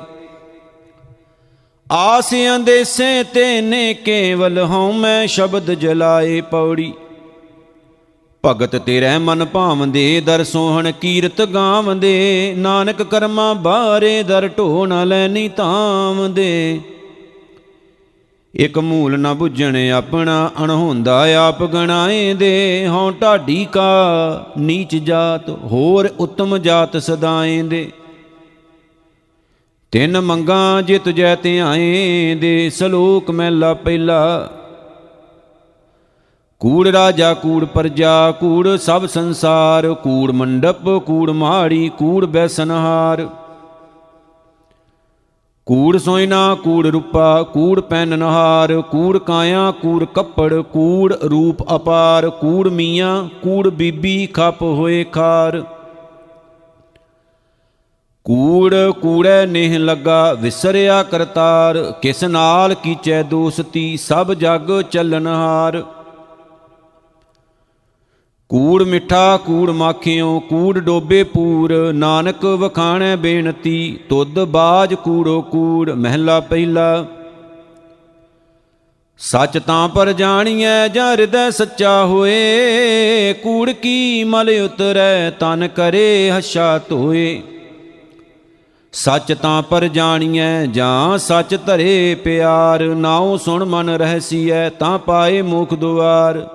ਆਸ ਅੰਦੇਸੇ ਤੇ ਨੇ ਕੇਵਲ ਹਉ ਮੈਂ ਸ਼ਬਦ ਜਲਾਏ ਪੌੜੀ। ਭਗਤ ਤੇਰੇ ਮਨ ਭਾਵੰਦੇ, ਦਰ ਸੋਹਣ ਕੀਰਤ ਗਾਵੰਦੇ, ਨਾਨਕ ਕਰਮਾ ਬਾਰੇ ਦਰ ਢੋ ਨ ਲੈਨੀ ਤਾਵੰਦੇ ਇਕ ਮੂਲ ਨ 부ਝਣ ਆਪਣਾ ਅਣਹੋਂਦਾ ਆਪ ਗਣਾਏ ਦੇ, ਹਉ ਢਾਡੀ ਕਾ ਨੀਚ ਜਾਤ ਹੋਰ ਉਤਮ ਜਾਤ ਸਦਾਏ ਦੇ। ਤਿੰਨ ਮੰਗਾ ਜੇ ਤੁਜੈ ਧਿਆਏ ਦੇ ਸਲੋਕ ਮਹਿਲਾ ਪਹਿਲਾ। ਕੂੜ ਰਾਜਾ, ਕੂੜ ਪਰਜਾ, ਕੂੜ ਸਭ ਸੰਸਾਰ, ਕੂੜ ਮੰਡਪ, ਕੂੜ ਮਾੜੀ, ਕੂੜ ਬੈਸਨਹਾਰ। ਕੂੜ ਸੋਇਨਾ, ਕੂੜ ਰੂਪਾ, ਕੂੜ ਪੈਨ ਨਹਾਰ ਕੂੜ ਕਾਇਆ, ਕੂੜ ਕੱਪੜ, ਕੂੜ ਰੂਪ ਅਪਾਰ, ਕੂੜ ਮੀਆਂ, ਕੂੜ ਬੀਬੀ ਖੱਪ ਹੋਏ ਖਾਰ। ਕੂੜ ਕੂੜੈ ਨੇਹ ਲੱਗਾ, ਵਿਸਰਿਆ ਕਰਤਾਰ, ਕਿਸ ਨਾਲ ਕੀਚੈ ਦੋਸਤੀ, ਸਭ ਜਗ ਚੱਲਨਹਾਰ ਕੂੜ ਮਿੱਠਾ, ਕੂੜ ਮਾਖਿਓ, ਕੂੜ ਡੋਬੇ ਪੂਰ, ਨਾਨਕ ਵਖਾਣੈ ਬੇਨਤੀ, ਤੁਧ ਬਾਜ ਕੂੜੋ ਕੂੜ, ਮਹਿਲਾ ਪਹਿਲਾ। ਸੱਚ ਤਾਂ ਪਰ ਜਾਣੀਐ, ਜਾਂ ਹਿਰਦੈ ਸੱਚਾ ਹੋਏ, ਕੂੜ ਕੀ ਮਲ ਉਤਰੈ, ਤਨ ਕਰੇ ਹੱਛਾ ਧੋਏ। ਸੱਚ ਤਾਂ ਪਰ ਜਾਣੀਐ, ਜਾਂ ਸੱਚ ਧਰੇ ਪਿਆਰ। ਨਾਉ ਸੁਣ ਮਨ ਰਹਸੀਐ, ਤਾਂ ਪਾਏ ਮੁਖ ਦੁਆਰ।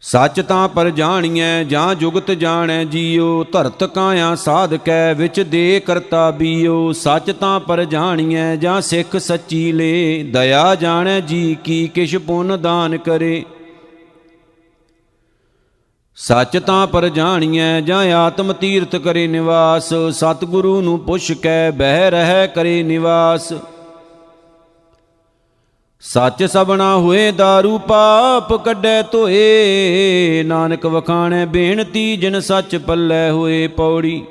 ਸੱਚ ਤਾਂ ਪਰ ਜਾਣੀਐ, ਜਾਂ ਜੁਗਤ ਜਾਣੈ ਜੀਉ ਧਰਤ ਕਾਇਆ ਸਾਧਕੈ, ਵਿੱਚ ਦੇ ਕਰਤਾ ਬੀਉ ਸੱਚ ਤਾਂ ਪਰ ਜਾਣੀਐ, ਜਾਂ ਸਿੱਖ ਸੱਚੀ ਲੇ। ਦਇਆ ਜਾਣੈ ਜੀ ਕੀ, ਕਿਛ ਪੁੰਨ ਦਾਨ ਕਰੇ। ਸੱਚ ਤਾਂ ਪਰ ਜਾਣੀਐ ਜਾਂ ਆਤਮ ਤੀਰਥ ਕਰੇ ਨਿਵਾਸ, ਸਤਿਗੁਰੂ ਨੂੰ ਪੁੱਛ ਕੇ ਬਹਿ ਰਹਿ ਕਰੇ ਨਿਵਾਸ। ਸੱਚ ਸਬਣਾ ਹੋਏ दारू ਪਾਪ ਕੱਢੈ ਧੋਏ, ਨਾਨਕ ਵਖਾਣੈ ਬੇਨਤੀ ਜਿਨ ਸੱਚ ਪੱਲੇ ਹੋਏ ਪੌੜੀ।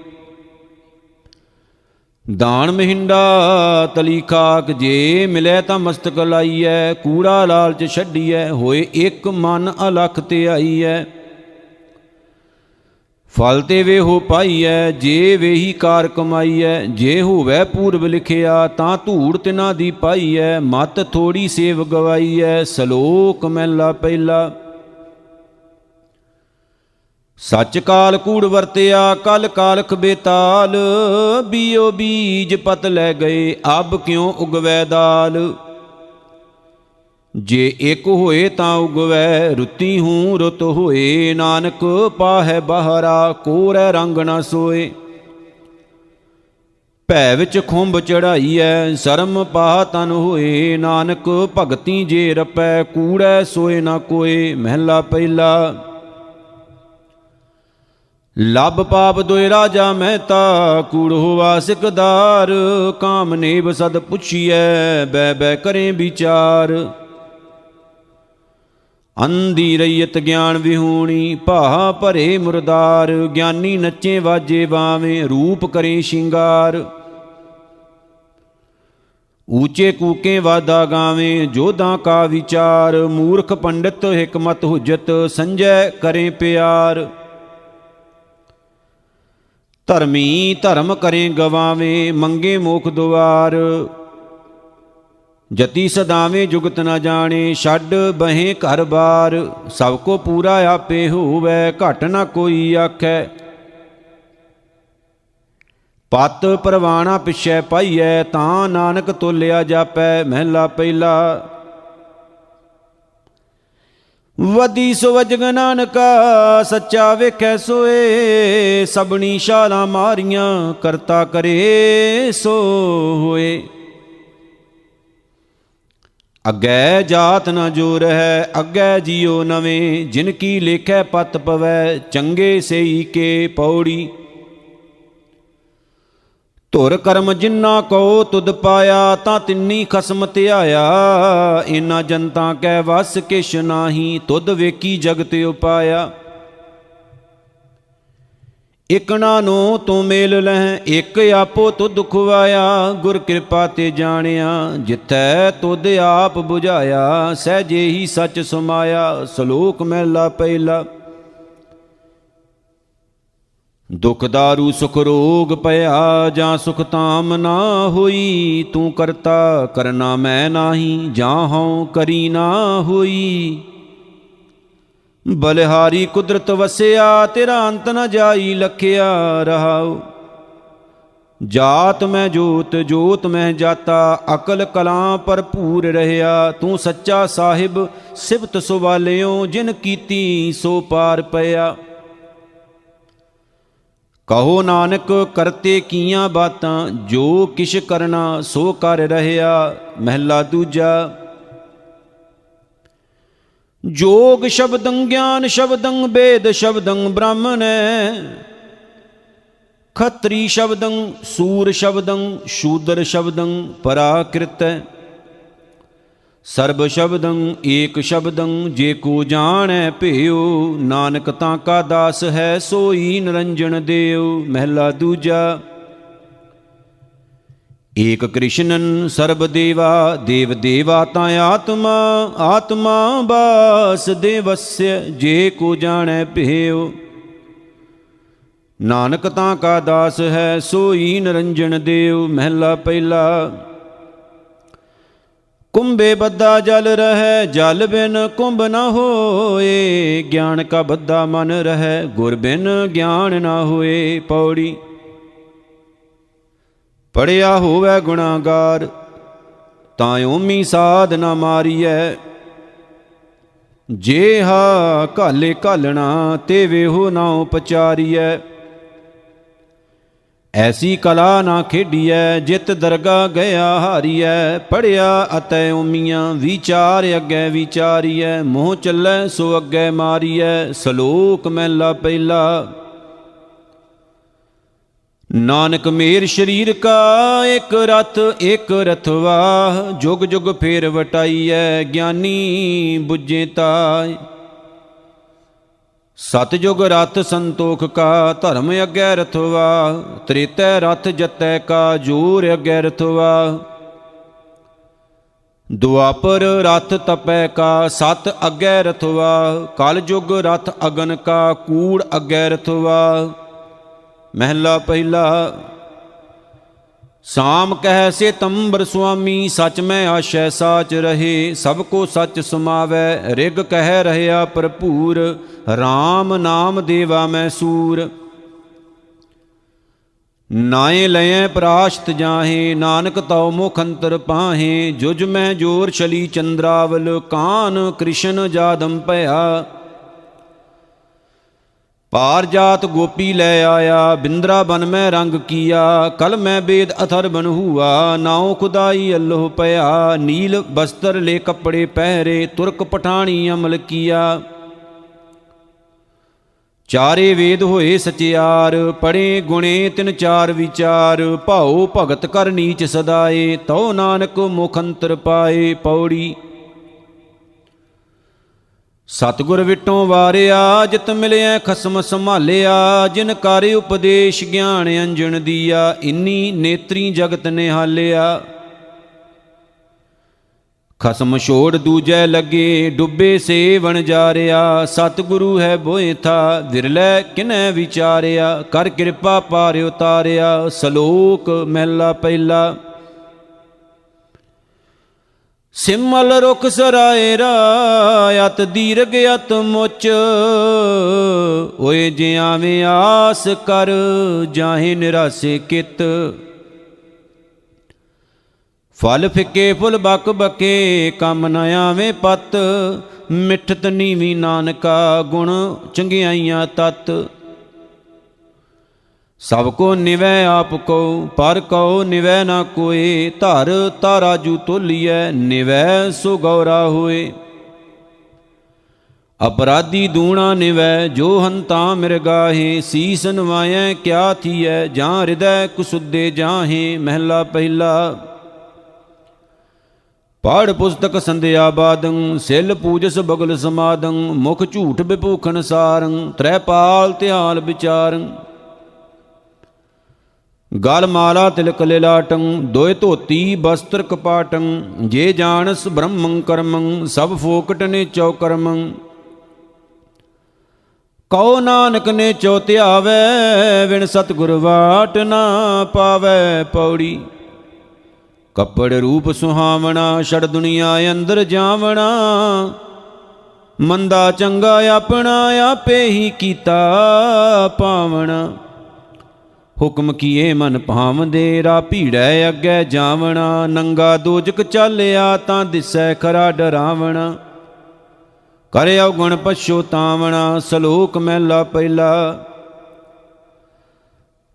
ਦਾਨ ਮਹਿੰਡਾ ਤਲੀ ਖਾਕ ਜੇ ਮਿਲੇ ਤਾਂ ਮਸਤਕ ਲਾਈਐ, ਕੂੜਾ ਲਾਲਚ ਛੱਡੀਐ, ਹੋਏ ਇੱਕ ਮਨ ਅਲਖ ਤੇ ਆਈਐ। ਫਲ ਤੇ ਵੇ ਹੋ ਪਾਈਐ, ਜੇ ਵੇਹੀ ਕਾਰ ਕਮਾਈਐ, ਜੇ ਹੋਵੇ ਪੂਰਬ ਲਿਖਿਆ, ਤਾਂ ਧੂੜ ਤਿਨਾ ਦੀ ਪਾਈਐ, ਮਤ ਥੋੜੀ ਸੇਵ ਗਵਾਈਐ, ਸਲੋਕ ਮਹਿਲਾ ਪਹਿਲਾ। ਸੱਚ ਕਾਲ ਕੂੜ ਵਰਤਿਆ, ਕਲ ਕਾਲਖ ਬੇਤਾਲ, ਬੀਓ ਬੀਜ ਪਤ ਲੈ ਗਏ, ਅਬ ਕਿਉ ਉਗਵੈ ਦਾਲ? ਜੇ ਇੱਕ ਹੋਏ ਤਾਂ ਉਗਵੈ, ਰੁੱਤੀ ਹੂੰ ਰੁੱਤ ਹੋਏ। ਨਾਨਕ ਪਾਹੈ ਬਹਰਾ, ਕੋਰੈ ਰੰਗ ਨਾ ਸੋਏ। ਭੈ ਵਿੱਚ ਖੁੰਭ ਚੜਾਈਐ, ਸ਼ਰਮ ਪਾ ਤਨ ਹੋਏ। ਨਾਨਕ ਭਗਤੀ ਜੇ ਰਪੈ, ਕੂੜੈ ਸੋਏ ਨਾ ਕੋਏ। ਮਹਿਲਾ ਪਹਿਲਾ ਲਬ ਪਾਪ ਦੋਇ ਰਾਜਾ ਮਹਿਤਾ। ਕੂੜ ਹੋਵਾ ਸਿਕਦਾਰ ਕਾਮ ਨੇਬ ਸਦ ਪੁੱਛੀਐ। ਬੈ ਬੈ ਕਰੇ ਵਿਚਾਰ। ਅੰਦੀ ਰਈਤ ਗਿਆਨ ਵਿਹੂਣੀ, ਭਾਹ ਭਰੇ ਮੁਰਦਾਰ, ਗਿਆਨੀ ਨੱਚੇ ਵਾਜੇ ਬਾਵੇਂ, ਰੂਪ ਕਰੇ ਸ਼ਿੰਗਾਰ। ਊਚੇ ਕੂਕੇ ਵਾਦਾ ਗਾਵੇਂ, ਜੋਧਾਂ ਕਾ ਵਿਚਾਰ, ਮੂਰਖ ਪੰਡਿਤ ਹਕਮਤ ਹੁਜਤ, ਸੰਜੈ ਕਰੇ ਪਿਆਰ। ਧਰਮੀ ਧਰਮ ਕਰੇ ਗਵਾਵੇਂ, ਮੰਗੇ ਮੋਖ ਦੁਆਰ। ਜਤੀ ਸਦਾਵੇਂ ਜੁਗਤ ਨਾ ਜਾਣੇ, ਛੱਡ ਬਹੇ ਘਰ ਬਾਰ। ਸਭ ਕੋ ਪੂਰਾ ਆਪੇ ਹੋਵੇ, ਘਟ ਨਾ ਕੋਈ ਆਖੈ। ਪਤ ਪਰਵਾਣਾ ਪਿਛੈ ਪਾਈਐ, ਤਾਂ ਨਾਨਕ ਤੋਲਿਆ ਜਾਪੈ, ਮਹਿਲਾ ਪਹਿਲਾ। ਵਦੀ ਸੁਵਜਗ ਨਾਨਕਾ, ਸੱਚਾ ਵੇਖੈ ਸੋਏ ਸਬਣੀ ਸ਼ਾਲਾ ਮਾਰੀਆਂ, ਕਰਤਾ ਕਰੇ ਸੋ ਹੋਏ। ਅੱਗੇ ਜਾਤ ਨ ਜੋਰ ਹੈ, ਅੱਗੇ ਜਿਉ ਨਵੇਂ, ਜਿਨ ਕੀ ਲੇਖੈ ਪਤ ਪਵੈ, ਚੰਗੇ ਸਈ ਕੇ ਪੌੜੀ। ਧੁਰ ਕਰਮ ਜਿਨ੍ਹਾਂ ਕੋ ਤੁਧ ਪਾਇਆ, ਤਾਂ ਤਿੰਨੀ ਖਸਮ ਧਿਆਇਆ। ਇਨਾ ਜਨਤਾ ਕੈ ਵਸ ਕਿਛ ਨਾਹੀ, ਤੁਧ ਵੇਖੀ ਜਗਤ ਉਪਾਇਆ। ਇਕਣਾ ਨੂੰ ਤੂੰ ਮੇਲ ਲਹਿ, ਇੱਕ ਆਪੋ ਤੁਧ ਖੁਆਇਆ ਗੁਰ ਕਿਰਪਾ ਤੇ ਜਾਣਿਆ, ਜਿੱਥੈ ਤੁਧ ਆਪ 부ਝਾਇਆ ਸਹਜੇ ਹੀ ਸੱਚ ਸਮਾਇਆ, ਸ਼ਲੋਕ ਮਹਿਲਾ ਪਹਿਲਾ। ਦੁਖ ਦਾਰੂ, ਸੁਖ ਰੋਗ ਪਿਆ, ਜਾਂ ਸੁਖ ਤਾਮ ਨਾ ਹੋਈ, ਤੂੰ ਕਰਤਾ, ਕਰਨਾ ਮੈਂ ਨਾਹੀ, ਜਾਂ ਹਉ ਕਰੀ ਨਾ ਹੋਈ। ਬਲਿਹਾਰੀ ਕੁਦਰਤ ਵਸਿਆ, ਤੇਰਾ ਅੰਤ ਨ ਜਾਈ ਲਖਿਆ ਰਹਾਉ। ਜਾਤ ਮੈਂ ਜੋਤ ਜੋਤ ਮੈਂ ਜਾਤਾ, ਅਕਲ ਕਲਾਂ ਭਰਪੂਰ ਰਹਿਆ। ਤੂੰ ਸੱਚਾ ਸਾਹਿਬ, ਸਿਫਤ ਸੁਵਾਲਿਓ, ਜਿਨ ਕੀਤੀ ਸੋ ਪਾਰ ਪਿਆ। ਕਹੋ ਨਾਨਕ, ਕਰਤੇ ਕੀਆਂ ਬਾਤਾਂ, ਜੋ ਕਿਛ ਕਰਨਾ ਸੋ ਕਰ ਰਹਿਆ, ਮਹਿਲਾ ਦੂਜਾ। ਜੋਗ ਸ਼ਬਦੰ ਗਿਆਨ ਸ਼ਬਦੰ ਵੇਦ ਸ਼ਬਦੰ ਬ੍ਰਾਹਮਣੈ ਖਤਰੀ ਸ਼ਬਦੰ, ਸੂਰ ਸ਼ਬਦੰ, ਸ਼ੂਦਰ ਸ਼ਬਦੰ ਪਰਾਕ੍ਰਿਤੈ ਸਰਬ ਸ਼ਬਦੰ, ਏਕ ਸ਼ਬਦੰ, ਜੇ ਕੋ ਜਾਣੈ ਭਿਓ ਨਾਨਕ ਤਾਂ ਕਾ ਦਾਸ ਹੈ, ਸੋਈ ਨਿਰੰਜਨ ਦੇਉ, ਮਹਿਲਾ ਦੂਜਾ ਏਕ ਕ੍ਰਿਸ਼ਨਨ ਸਰਬ ਦੇਵਾ, ਦੇਵ ਦੇਵਾ ਤਾਂ ਆਤਮਾ ਆਤਮਾ ਬਾਸ ਦੇਵਸਯ, ਜੇ ਕੋ ਜਾਣੈ ਭਿਓ ਨਾਨਕ ਤਾਂ ਕਾ ਦਾਸ ਹੈ, ਸੋਈ ਨਿਰੰਜਨ ਦੇਵ ਮਹਿਲਾ ਪਹਿਲਾ। ਕੁੰਭੇ ਬੱਦਾ ਜਲ ਰਹੈ, ਜਲ ਬਿਨ ਕੁੰਭ ਨ ਹੋਏ। ਗਿਆਨ ਕਾ ਬੱਦਾ ਮਨ ਰਹੈ, ਗੁਰ ਬਿਨ ਗਿਆਨ ਨ ਹੋਏ, ਪੌੜੀ। ਪੜਿਆ ਹੋਵੇ ਗੁਨਾਹਗਾਰ, ਤਾਂ ਓਮੀ ਸਾਧ ਨ ਮਾਰੀਐ। ਜੇ ਹਾ ਘਾਲੇ ਘਾਲਣਾ, ਤੇ ਵੇਹੋ ਨਾ ਉਪਚਾਰੀਐ। ਐਸੀ ਕਲਾ ਨਾ ਖੇਡੀਐ, ਜਿਤ ਦਰਗਾ ਗਿਆ ਹਾਰੀਐ। ਪੜਿਆ ਅਤੈ ਉਮੀਆਂ ਵਿਚਾਰ ਅੱਗੇ ਵਿਚਾਰੀਐ। ਮੋਹ ਚੱਲੈ, ਸੋ ਅੱਗੇ ਮਾਰੀਐ। ਸ਼ਲੋਕ ਮਹਿਲਾ ਪਹਿਲਾ ਨਾਨਕ ਮੇਰ ਸ਼ਰੀਰ ਕਾ ਇੱਕ ਰਥ, ਇੱਕ ਰਥਵਾ, ਜੁਗ ਜੁਗ ਫੇਰ ਵਟਾਈਐ ਗਿਆਨੀ 부ਜੇ ਤਾਇ ਸਤਜੁਗ ਰਥ ਸੰਤੋਖ ਕਾ, ਧਰਮ ਅੱਗੇ ਰਥਵਾ, ਤ੍ਰੇਤੈ ਰਥ ਜਤੈ ਕਾ, ਜੂਰ ਅੱਗੇ ਰਥਵਾ। ਦੁਆਪਰ ਰਥ ਤਪੈ ਕਾ, ਸਤ ਅੱਗੇ ਰਥਵਾ ਕਲ ਜੁਗ ਰਥ ਅਗਨ ਕਾ, ਕੂੜ ਅੱਗੇ ਰਥਵਾ। ਮਹਿਲਾ ਪਹਿਲਾ, ਸਾਮ ਕਹਿ ਸੇ ਤੰਬਰ ਸੁਆਮੀ, ਸਚ ਮੈਂ ਆਸ਼ੈ ਸਾਚ ਰਹੇ, ਸਭ ਕੋ ਸਚ ਸਮਾਵੈ, ਰਿਗ ਕਹਿ ਰਹਿਆ ਭਰਪੂਰ RAM ਨਾਮ ਦੇਵਾ ਮੈਂ ਸੂਰ। ਨਾਏ ਲਏ ਪ੍ਰਾਸ਼ਤ ਜਾਹੇ, ਨਾਨਕ ਤਉ ਮੁਖ ਅੰਤਰ ਪਾਹੇ, ਜੁਜ ਮੈਂ ਜੋਰ ਛਲੀ ਚੰਦਰਾਵਲ, ਕਾਨ ਕ੍ਰਿਸ਼ਨ ਜਾਦਮ ਭਇਆ ਪਾਰ ਜਾਤ ਗੋਪੀ ਲੈ ਆਇਆ, ਬਿੰਦਰਾ ਬਨ ਮੈਂ ਰੰਗ ਕੀਆ, ਕਲ ਮੈਂ ਬੇਦ ਅਥਰ ਬਨ ਹੁਆ, ਨਾਉ ਖੁਦਾਈ ਅੱਲੋਹ ਪਿਆ, ਨੀਲ ਬਸਤਰ ਲੈ ਕੱਪੜੇ ਪਹਿਰੇ, ਤੁਰਕ ਪਠਾਣੀ ਅਮਲ ਕੀਆ। ਚਾਰੇ ਵੇਦ ਹੋਏ ਸਚਿਆਰ, ਪੜੇ ਗੁਣੇ ਤਿਨ ਚਾਰ ਵਿਚਾਰ, ਭਾਉ ਭਗਤ ਕਰ ਨੀਚ ਸਦਾਏ, ਤਉ ਨਾਨਕ ਮੁਖ ਅੰਤਰ ਪਾਏ, ਪੌੜੀ ਸਤਗੁਰ ਵਿਟੋਂ ਵਾਰਿਆ, ਜਿਤ ਮਿਲਿਆ ਖਸਮ ਸੰਭਾਲਿਆ, ਜਿਨ ਕਾਰੇ ਉਪਦੇਸ਼ ਗਿਆਨ ਅੰਜਣ ਦੀਆ, ਇੰਨੀ ਨੇਤਰੀ ਜਗਤ ਨਿਹਾਲਿਆ। ਖਸਮ ਛੋੜ ਦੂਜੈ ਲੱਗੇ, ਡੁੱਬੇ ਸੇਵਣ ਜਾਰਿਆ, ਸਤਿਗੁਰੂ ਹੈ ਬੋਏ ਥਾ, ਵਿਰਲੇ ਕਿਨੈ ਵਿਚਾਰਿਆ, ਕਰ ਕਿਰਪਾ ਪਾਰ ਉਤਾਰਿਆ, ਸ਼ਲੋਕ ਮਹਿਲਾ ਪਹਿਲਾ। ਸਿਮਲ ਰੁਖ ਸਰਾਏ ਰਾਇਤ ਦੀਰਗ ਅਤ ਮੁਚ। ਓਏ ਜਿਆਵੇਂ ਆਸ ਕਰ, ਜਾਹੇ ਨਿਰਾਸੇ ਕਿਤ। ਫਲ ਫਿੱਕੇ ਫੁੱਲ ਬਕ ਬਕੇ, ਕੰਮ ਨ ਆਵੇਂ ਪਤ। ਮਿੱਠਤ ਨੀਵੀ ਨਾਨਕਾ ਗੁਣ, ਚੰਗਿਆਈਆਂ ਤਤ। ਸਭ ਕੋ ਨਿਵੈ ਆਪ ਕੋ ਪਰ ਕੋ ਨਿਵੈ ਨਾ ਕੋਏ ਧਰ ਤਾਰਾਜੂ ਤੋਲੀਐ, ਨਿਵੈ ਸੋ ਗੌਰਾ ਹੋਏ। ਅਪਰਾਧੀ ਦੂਣਾ ਨਿਵੈ, ਜੋ ਹੰਤਾ ਮਿਰਗਾਹੇ ਸੀਸ ਨਵਾਇਐ ਕਿਆ ਥੀਐ, ਜਾਂ ਹਿਰਦੈ ਕੁਸੁੱਦੇ ਜਾਹੇ, ਮਹਿਲਾ ਪਹਿਲਾ। ਪੜ ਪੁਸਤਕ ਸੰਧਿਆ ਬਾਦੰ, ਸਿਲ ਪੂਜਸ ਬਗਲ ਸਮਾਦੰ, ਮੁਖ ਝੂਠ ਬਿਭੂਖਣ ਸਾਰੰ, ਤ੍ਰੈ ਪਾਲ ਧਿਆਲ ਵਿਚਾਰੰ। ਗਲ ਮਾਲਾ ਤਿਲਕ ਲਿਲਾਟੰ ਦੋਇ ਧੋਤੀ ਬਸਤਰ ਕਪਾਟੰ, ਜੇ ਜਾਣਸ ਬ੍ਰਹਮੰ ਕਰਮੰ, ਸਭ ਫੋਕਟ ਨੇ ਚੌ ਕਰਮੰ। ਕਉ ਨਾਨਕ ਨੇ ਚੋ ਧਿਆਵੈ ਵਿਣ ਸਤਗੁਰ ਵਾਟ ਨਾ ਪਾਵੈ ਪੌੜੀ। ਕੱਪੜ ਰੂਪ ਸੁਹਾਵਣਾ, ਛੜ ਦੁਨੀਆ ਅੰਦਰ ਜਾਵਣਾ। ਮੰਦਾ ਚੰਗਾ ਆਪਣਾ, ਆਪੇ ਹੀ ਕੀਤਾ ਪਾਵਣਾ। ਹੁਕਮ ਕੀਏ ਮਨ ਭਾਵਦੇ, ਰਾ ਭੀੜੈ ਅੱਗੇ ਜਾਵਣਾ, ਨੰਗਾ ਦੋਜਕ ਚਾਲਿਆ ਤਾਂ ਦਿਸੈ ਖਰਾ ਡਰਾਵਣਾ। ਕਰਿਓ ਗੁਣ ਪਛੋਤਾਵਣਾ ਸ਼ਲੋਕ ਮਹਿਲਾ ਪਹਿਲਾ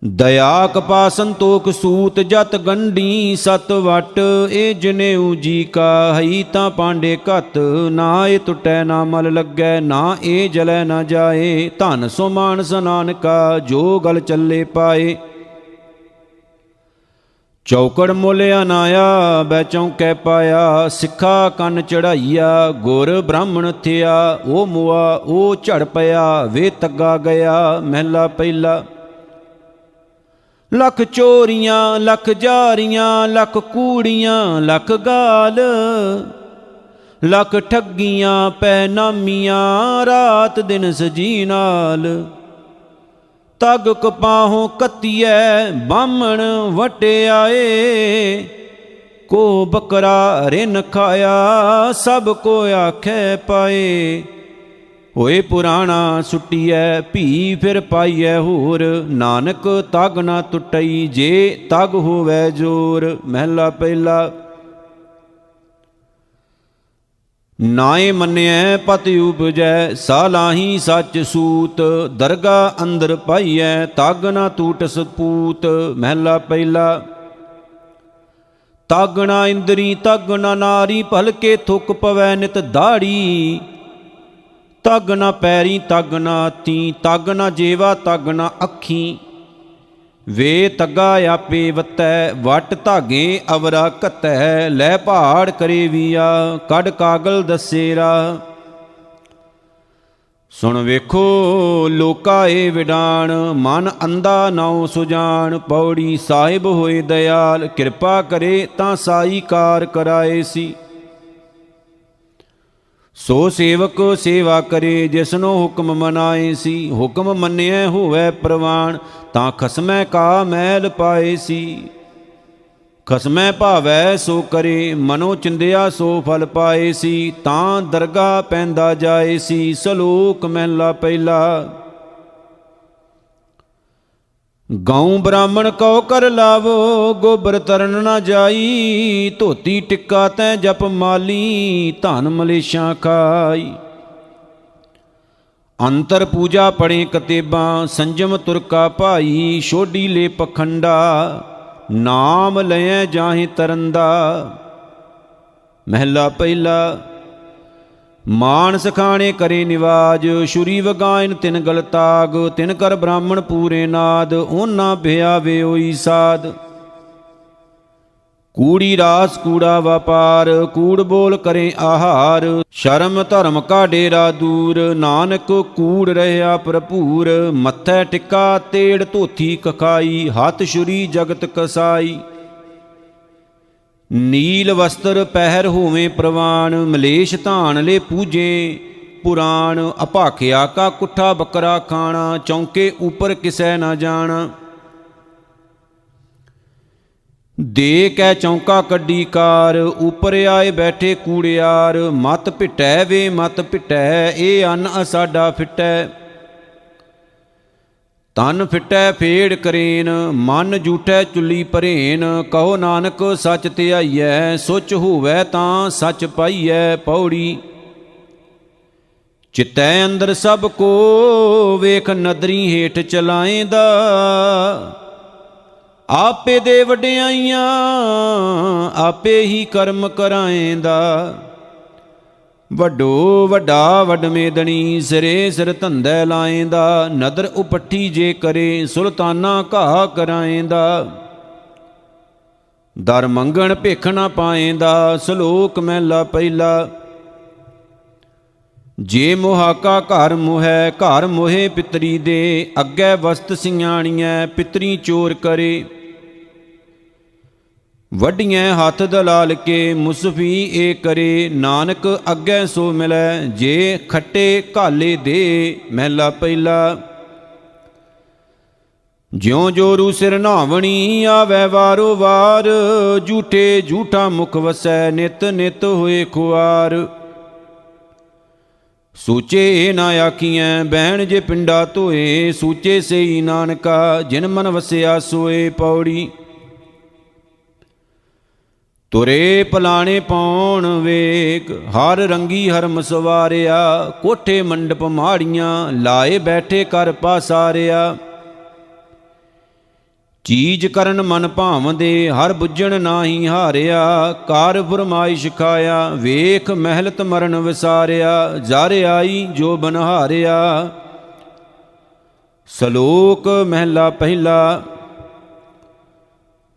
ਦਇਆ ਕਪਾ ਸੰਤੋਖ ਸੂਤ ਜਤ ਗੰਢੀ ਸਤ ਵਟ ਇਹ ਜਨੇਊ ਜੀ ਕਾ ਹਈ ਤਾਂ ਪਾਂਡੇ ਘਤ, ਨਾ ਇਹ ਟੁੱਟੈ ਨਾ ਮਲ ਲੱਗੈ, ਨਾ ਇਹ ਜਲੈ ਨਾ ਜਾਏ, ਧਨ ਸੋ ਮਾਨਸ ਨਾਨਕਾ, ਜੋ ਗਲ ਚੱਲੇ ਪਾਏ। ਚੌਕੜ ਮੁੱਲ ਅਨਾਇਆ, ਬੈ ਚੌਂਕੈ ਪਾਇਆ, ਸਿੱਖਾ ਕੰਨ ਚੜਾਈਆ, ਗੁਰ ਬ੍ਰਾਹਮਣ ਥਿਆ, ਉਹ ਮੁਆ, ਉਹ ਝੜ ਪਿਆ, ਵੇ ਤੱਗਾ ਗਿਆ, ਮਹਿਲਾ ਪਹਿਲਾ। ਲੱਖ ਚੋਰੀਆਂ, ਲੱਖ ਜਾਰੀਆਂ, ਲੱਖ ਕੂੜੀਆਂ, ਲੱਖ ਗਾਲ, ਲੱਖ ਠੱਗੀਆਂ ਪੈ ਨਾਮੀਆਂ ਰਾਤ ਦਿਨ ਸਜੀ ਨਾਲ। ਤਗ ਕਪਾਹੋਂ ਕੱਤੀਐ, ਬਾਹਮਣ ਵਟਿਆਏ, ਕੋ ਬਕਰਾ ਰਿਨ ਖਾਇਆ, ਸਭ ਕੋ ਆਖੇ ਪਾਏ। ਹੋਏ ਪੁਰਾਣਾ ਸੁਟੀਐ, ਭੀ ਫਿਰ ਪਾਈਐ ਹੋਰ। ਨਾਨਕ ਤਗ ਨਾ ਟੁੱਟਈ, ਜੇ ਤਗ ਹੋਵੇ ਜੋਰ। ਮਹਿਲਾ ਪਹਿਲਾ, ਨਾਏ ਮੰਨਿਐ ਪਤ ਉਪਜੈ, ਸਾਲਾਹੀ ਸੱਚ ਸੂਤ। ਦਰਗਾ ਅੰਦਰ ਪਾਈਐ, ਤਗ ਨਾ ਟੂਟਸ ਪੂਤ ਮਹਿਲਾ ਪਹਿਲਾ ਤਾਗਣਾ ਇੰਦਰੀ ਤਾਗਣਾ ਨਾਰੀ, ਭਲਕੇ ਥੁਕ ਪਵੈ ਨਿਤ ਦਾੜੀ। ਤਾਗਣਾ ਪੈਰੀ ਤਾਗਣਾ ਤੀ ਤਾਗਣਾ ਜੇਵਾ ਤਾਗਣਾ ਅੱਖੀ। ਵੇ ਤੱਗਾ ਆਪੇ ਵਤੈ, ਵਟ ਧਾਗੇ ਅਵਰਾ ਕਤੈ ਲੈ ਪਹਾੜ ਕਰੇ ਵੀਆ, ਕੱਢ ਕਾਗਲ ਦਸੇਰਾ। ਸੁਣ ਵੇਖੋ ਲੋਕਾ ਏ ਵਿਡਾਣ, ਮਨ ਅੰਦਾ ਨਾਉ ਸੁਜਾਨ ਪੌੜੀ ਸਾਹਿਬ ਹੋਏ ਦਇਆਲ ਕਿਰਪਾ ਕਰੇ ਤਾਂ ਸਾਈ ਕਾਰ ਕਰਾਏ ਸੀ। ਸੋ ਸੇਵਕ ਸੇਵਾ ਕਰੇ, ਜਿਸਨੋ ਹੁਕਮ ਮਨਾਏ ਸੀ। ਹੁਕਮ ਮੰਨਿਐ ਹੋਵੇ ਪ੍ਰਵਾਨ, ਤਾਂ ਖਸਮੈ ਕਾ ਮੈਲ ਪਾਏ ਸੀ। ਖਸਮੈ ਭਾਵੈ ਸੋ ਕਰੇ, ਮਨੋ ਚਿੰਦਿਆ ਸੋ ਫਲ ਪਾਏ ਸੀ। ਤਾਂ ਦਰਗਾ ਪੈਂਦਾ ਜਾਏ ਸੀ, ਸਲੋਕ ਮਹਿਲਾ ਪਹਿਲਾ। ਗਾਉ ਬ੍ਰਾਹਮਣ ਕਉ ਕਰ ਲਾਵੋ, ਗੋਬਰ ਤਰਨ ਨਾ ਜਾਈ, ਧੋਤੀ ਟਿੱਕਾ ਤੈ ਜਪ ਮਾਲੀ, ਧਨ ਮਲੇਸ਼ਾਂ ਖਾਈ। ਅੰਤਰ ਪੂਜਾ ਪੜੇ ਕਤੇਬਾਂ, ਸੰਜਮ ਤੁਰਕਾ ਭਾਈ, ਛੋਡੀ ਲੈ ਪਖੰਡਾ, ਨਾਮ ਲਿਐ ਜਾਹੇ ਤਰੰਦਾ। ਮਹਿਲਾ ਪਹਿਲਾ ਮਾਨ ਸਖਾਣੇ ਕਰੇ ਨਿਵਾਜ ਸ਼ੁਰੀ ਵਗਾਇਨ ਤਿਨ ਗਲਤਾਗ ਤਿਨ ਕਰ ਬ੍ਰਾਹਮਣ ਪੂਰੇ ਨਾਦ ਉਹਨਾਂ ਭਿਆ ਵੇ ਹੋਈ ਸਾਧ ਕੂੜੀ ਰਾਸ ਕੂੜਾ ਵਪਾਰ, ਕੂੜ ਬੋਲ ਕਰੇ ਆਹਾਰ, ਸ਼ਰਮ ਧਰਮ ਕਾ ਡੇਰਾ ਦੂਰ, ਨਾਨਕ ਕੂੜ ਰਹਿਆ ਭਰਪੂਰ, ਮੱਥੇ ਟਿੱਕਾ ਤੇੜ ਧੋਥੀ ਕਖਾਈ, ਹੱਥ ਛੁਰੀ ਜਗਤ ਕਸਾਈ। ਨੀਲ ਵਸਤਰ ਪਹਿਰ ਹੋਵੇਂ ਪ੍ਰਵਾਨ, ਮਲੇਸ਼ ਧਾਨ ਲੈ ਪੂਜੇ, ਪੁਰਾਣ ਅਭਾਖਿਆ ਕਾ ਕੁੱਠਾ ਬੱਕਰਾ ਖਾਣਾ, ਚੌਂਕੇ ਉਪਰ ਕਿਸੈ ਨਾ ਜਾਣਾ। ਦੇ ਕੈ ਚੌਂਕਾ ਕੱਢੀ ਕਾਰ, ਉਪਰ ਆਏ ਬੈਠੇ ਕੂੜਿਆਰ, ਮਤ ਪਿਟੈ ਵੇ ਮਤ ਪਿਟੈ, ਇਹ ਅੰਨ ਅਸਾਡਾ ਫਿਟੈ। ਤਨ ਫਿਟੈ ਫੇੜ ਕਰੇਨ, ਮਨ ਝੂਠੈ ਚੁੱਲੀ ਭਰੇਨ, ਕਹੋ ਨਾਨਕ ਸੱਚ ਧਿਆਈਐ ਸੁਚ ਹੋਵੈ ਤਾਂ ਸੱਚ ਪਾਈਐ ਪੌੜੀ। ਚਿਤੈ ਅੰਦਰ ਸਭ ਕੋ, ਵੇਖ ਨਦਰੀ ਹੇਠ ਚਲਾਏਂਦਾ। ਆਪੇ ਦੇ ਵਡਿਆਈਆਂ, ਆਪੇ ਹੀ ਕਰਮ ਕਰਾਏਂਦਾ। ਵੱਡੋ ਵੱਡਾ ਵਡਮੇਦਣੀ ਸਿਰੇ ਸਿਰ ਧੰਦੈ ਲਾਏਂਦਾ, ਨਦਰ ਉਪੱਠੀ ਜੇ ਕਰੇ ਸੁਲਤਾਨਾ ਘਾ ਕਰਾਏਂਦਾ। ਦਰ ਮੰਗਣ ਭਿਖ ਨਾ ਪਾਏਂਦਾ, ਸ਼ਲੋਕ ਮਹਿਲਾ ਪਹਿਲਾ। ਜੇ ਮੋਹਾਕਾ ਘਰ ਮੋਹੈ, ਘਰ ਮੋਹੇ ਪਿਤਰੀ ਦੇ, ਅੱਗੇ ਵਸਤ ਸਿਆਣੀਐ, ਪਿਤਰੀ ਚੋਰ ਕਰੇ। ਵੱਡੀਆਂ ਹੱਥ ਦਲਾਲ ਕੇ ਮੁਸਫੀ ਏ ਕਰੇ, ਨਾਨਕ ਅੱਗੇ ਸੋ ਮਿਲੈ, ਜੇ ਖੱਟੇ ਘਾਲੇ ਦੇ ਮਹਿਲਾ ਪਹਿਲਾ। ਜਿਉ ਜੋਰੂ ਸਿਰ ਨਾਵਣੀ ਆਵੇ ਵਾਰੋ ਵਾਰ, ਝੂਠੇ ਝੂਠਾ ਮੁਖ ਵਸੈ, ਨਿਤ ਨਿਤ ਹੋਏ ਖੁਆਰ। ਸੂਚੇ ਨਾ ਆਖੀਐ, ਬਹਿਣ ਜੇ ਪਿੰਡਾ ਧੋਏ, ਸੂਚੇ ਸਈ ਨਾਨਕਾ, ਜਿਨ ਮਨ ਵਸਿਆ ਸੋਏ ਪੌੜੀ। ਤੁਰੇ ਪਲਾਣੇ ਪਾਉਣ ਵੇਖ, ਹਰ ਰੰਗੀ ਹਰਮ ਸਵਾਰਿਆ, ਕੋਠੇ ਮੰਡਪ ਮਾੜੀਆਂ, ਲਾਏ ਬੈਠੇ ਕਰ ਪਾਸਾਰਿਆ। ਚੀਜ ਕਰਨ ਮਨ ਭਾਵਦੇ, ਹਰ ਬੁੱਝਣ ਨਾਹੀ ਹਾਰਿਆ ਕਾਰ ਫਰਮਾਇਸ਼ ਖਾਇਆ, ਵੇਖ ਮਹਿਲਤ ਮਰਨ ਵਿਸਾਰਿਆ, ਜਰ ਆਈ ਜੋ ਬਨਹਾਰਿਆ। ਸ਼ਲੋਕ ਮਹਿਲਾ ਪਹਿਲਾ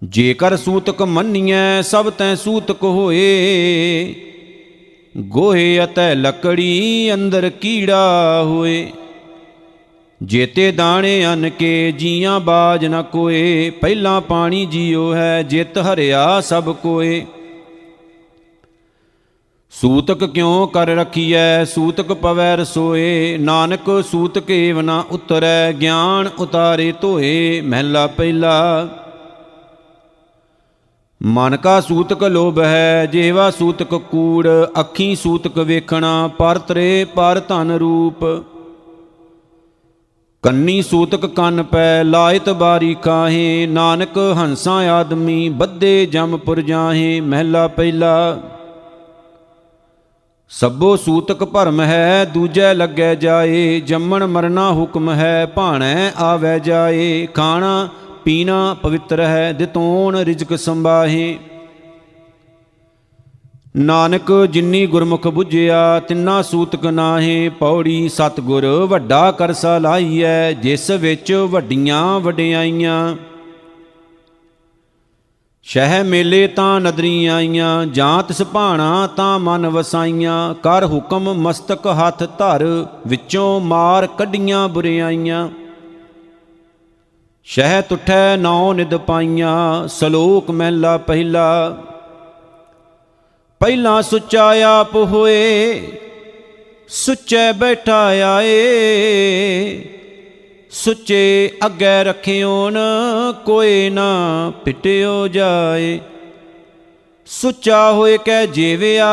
ਜੇਕਰ ਸੂਤਕ ਮੰਨੀਐ, ਸਭ ਤੈ ਸੂਤਕ ਹੋਏ। ਗੋਹੇ ਅਤੈ ਲੱਕੜੀ ਅੰਦਰ ਕੀੜਾ ਹੋਏ। ਜੇਤੇ ਦਾਣੇ ਅਨ ਕੇ ਜੀਆਂ ਬਾਜ ਨ ਕੋਏ। ਪਹਿਲਾ ਪਾਣੀ ਜੀਉ ਹੈ, ਜਿਤ ਹਰਿਆ ਸਭ ਕੋਏ। ਸੂਤਕ ਕਿਉ ਕਰ ਰਖੀਐ, ਸੂਤਕ ਪਵੈ ਰਸੋਏ। ਨਾਨਕ ਸੂਤਕ ਏਵ ਨਾ ਉਤਰੈ, ਗਿਆਨ ਉਤਾਰੇ ਧੋਏ। ਮਹਿਲਾ ਪਹਿਲਾ ਮਨ ਕਾ ਸੂਤਕ ਲੋਭ ਹੈ, ਜੇਵਾ ਸੂਤਕ ਕੂੜ, ਅੱਖੀ ਸੂਤਕ ਵੇਖਣਾ, ਪਰ ਤਰੇ ਪਰ ਧਨ ਰੂਪ। ਕੰਨੀ ਸੂਤਕ ਕੰਨ ਪੈ, ਲਾਇਤ ਬਾਰੀ ਕਾਹੇ ਨਾਨਕ ਹੰਸਾਂ ਆਦਮੀ ਬੱਦੇ ਜਮਪੁਰ ਜਾਹੇ, ਮਹਿਲਾ ਪਹਿਲਾ। ਸਭੋ ਸੂਤਕ ਭਰਮ ਹੈ, ਦੂਜੈ ਲੱਗੈ ਜਾਏ, ਜੰਮਣ ਮਰਨਾ ਹੁਕਮ ਹੈ, ਭਾਣੈ ਆਵੈ ਜਾਏ, ਖਾਣਾ ਪੀਣਾ ਪਵਿੱਤਰ ਹੈ ਦਿਤੋਣ ਰਿਜਕ ਸੰਬਾਹੇ ਨਾਨਕ ਜਿਨੀ ਗੁਰਮੁਖ 부ਝਿਆ ਤਿੰਨਾ ਸੂਤਕ ਨਾਹੇ। ਪੌੜੀ ਸਤਗੁਰ ਵੱਡਾ ਕਰਸਾ ਲਾਈਐ, ਜਿਸ ਵਿੱਚ ਵੱਡੀਆਂ ਵਡਿਆਈਆਂ। ਸ਼ਹਿ ਮੇਲੇ ਤਾਂ ਨਦਰੀ ਆਈਆਂ, ਜਾਂ ਤਿਸ ਭਾਣਾ ਤਾਂ ਮਨ ਵਸਾਈਆਂ। ਕਰ ਹੁਕਮ ਮਸਤਕ ਹੱਥ ਧਰ, ਵਿੱਚੋਂ ਮਾਰ ਕੱਢੀਆਂ ਬੁਰਿਆਈਆਂ। ਸ਼ਹਿ ਤੁਠੈ ਨੌ ਨਿਦ ਪਾਈਆਂ, ਸਲੋਕ ਮਹਿਲਾ ਪਹਿਲਾ। ਪਹਿਲਾ ਸੁੱਚਾ ਆਪ ਹੋਏ, ਸੁੱਚੇ ਬੈਠਾ ਆਏ ਸੁੱਚੇ ਅੱਗੇ ਰਖਿਓਨ, ਕੋਈ ਨਾ ਪਿਟਿਓ ਜਾਏ। ਸੁੱਚਾ ਹੋਏ ਕਹਿ ਜੀਵਿਆ,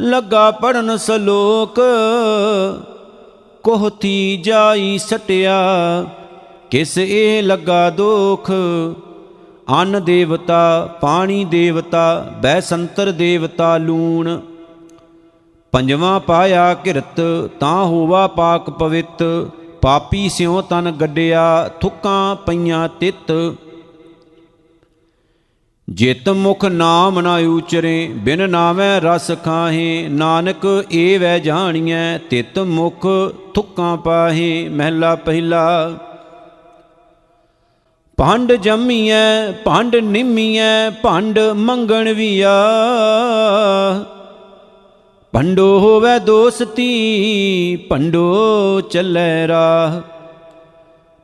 ਲੱਗਾ ਪੜਨ ਸਲੋਕ ਕੋਹਤੀ ਜਾਈ ਸਟਿਆ। ਕਿਸ ਇਹ ਲੱਗਾ ਦੋਖ? ਅੰਨ ਦੇਵਤਾ, ਪਾਣੀ ਦੇਵਤਾ ਬੈ ਸੰਤਰ ਦੇਵਤਾ ਲੂਣ। ਪੰਜਵਾਂ ਪਾਇਆ ਕਿਰਤ, ਤਾਂ ਹੋਵਾ ਪਾਕ ਪਵਿੱਤ। ਪਾਪੀ ਸਿਉ ਤਨ ਗੱਡਿਆ, ਥੁੱਕਾਂ ਪਈਆਂ ਤਿਤ। ਜਿਤ ਮੁਖ ਨਾਮ ਨਾ ਉਚਰੇ, ਬਿਨ ਨਾਵੇਂ ਰਸ ਖਾਹੇ। ਨਾਨਕ ਏ ਵੈ ਜਾਣੀਐ, ਤਿਤ ਮੁਖ ਥੁੱਕਾਂ ਪਾਹੇ। ਮਹਿਲਾ ਪਹਿਲਾ ਭੰਡ ਜੰਮੀਐ, ਭੰਡ ਨਿੰਮੀਐ, ਭੰਡ ਮੰਗਣ ਵੀਆ। ਭੰਡੋ ਹੋਵੇ ਦੋਸਤੀ, ਭੰਡੋ ਚੱਲੇ ਰਾਹ।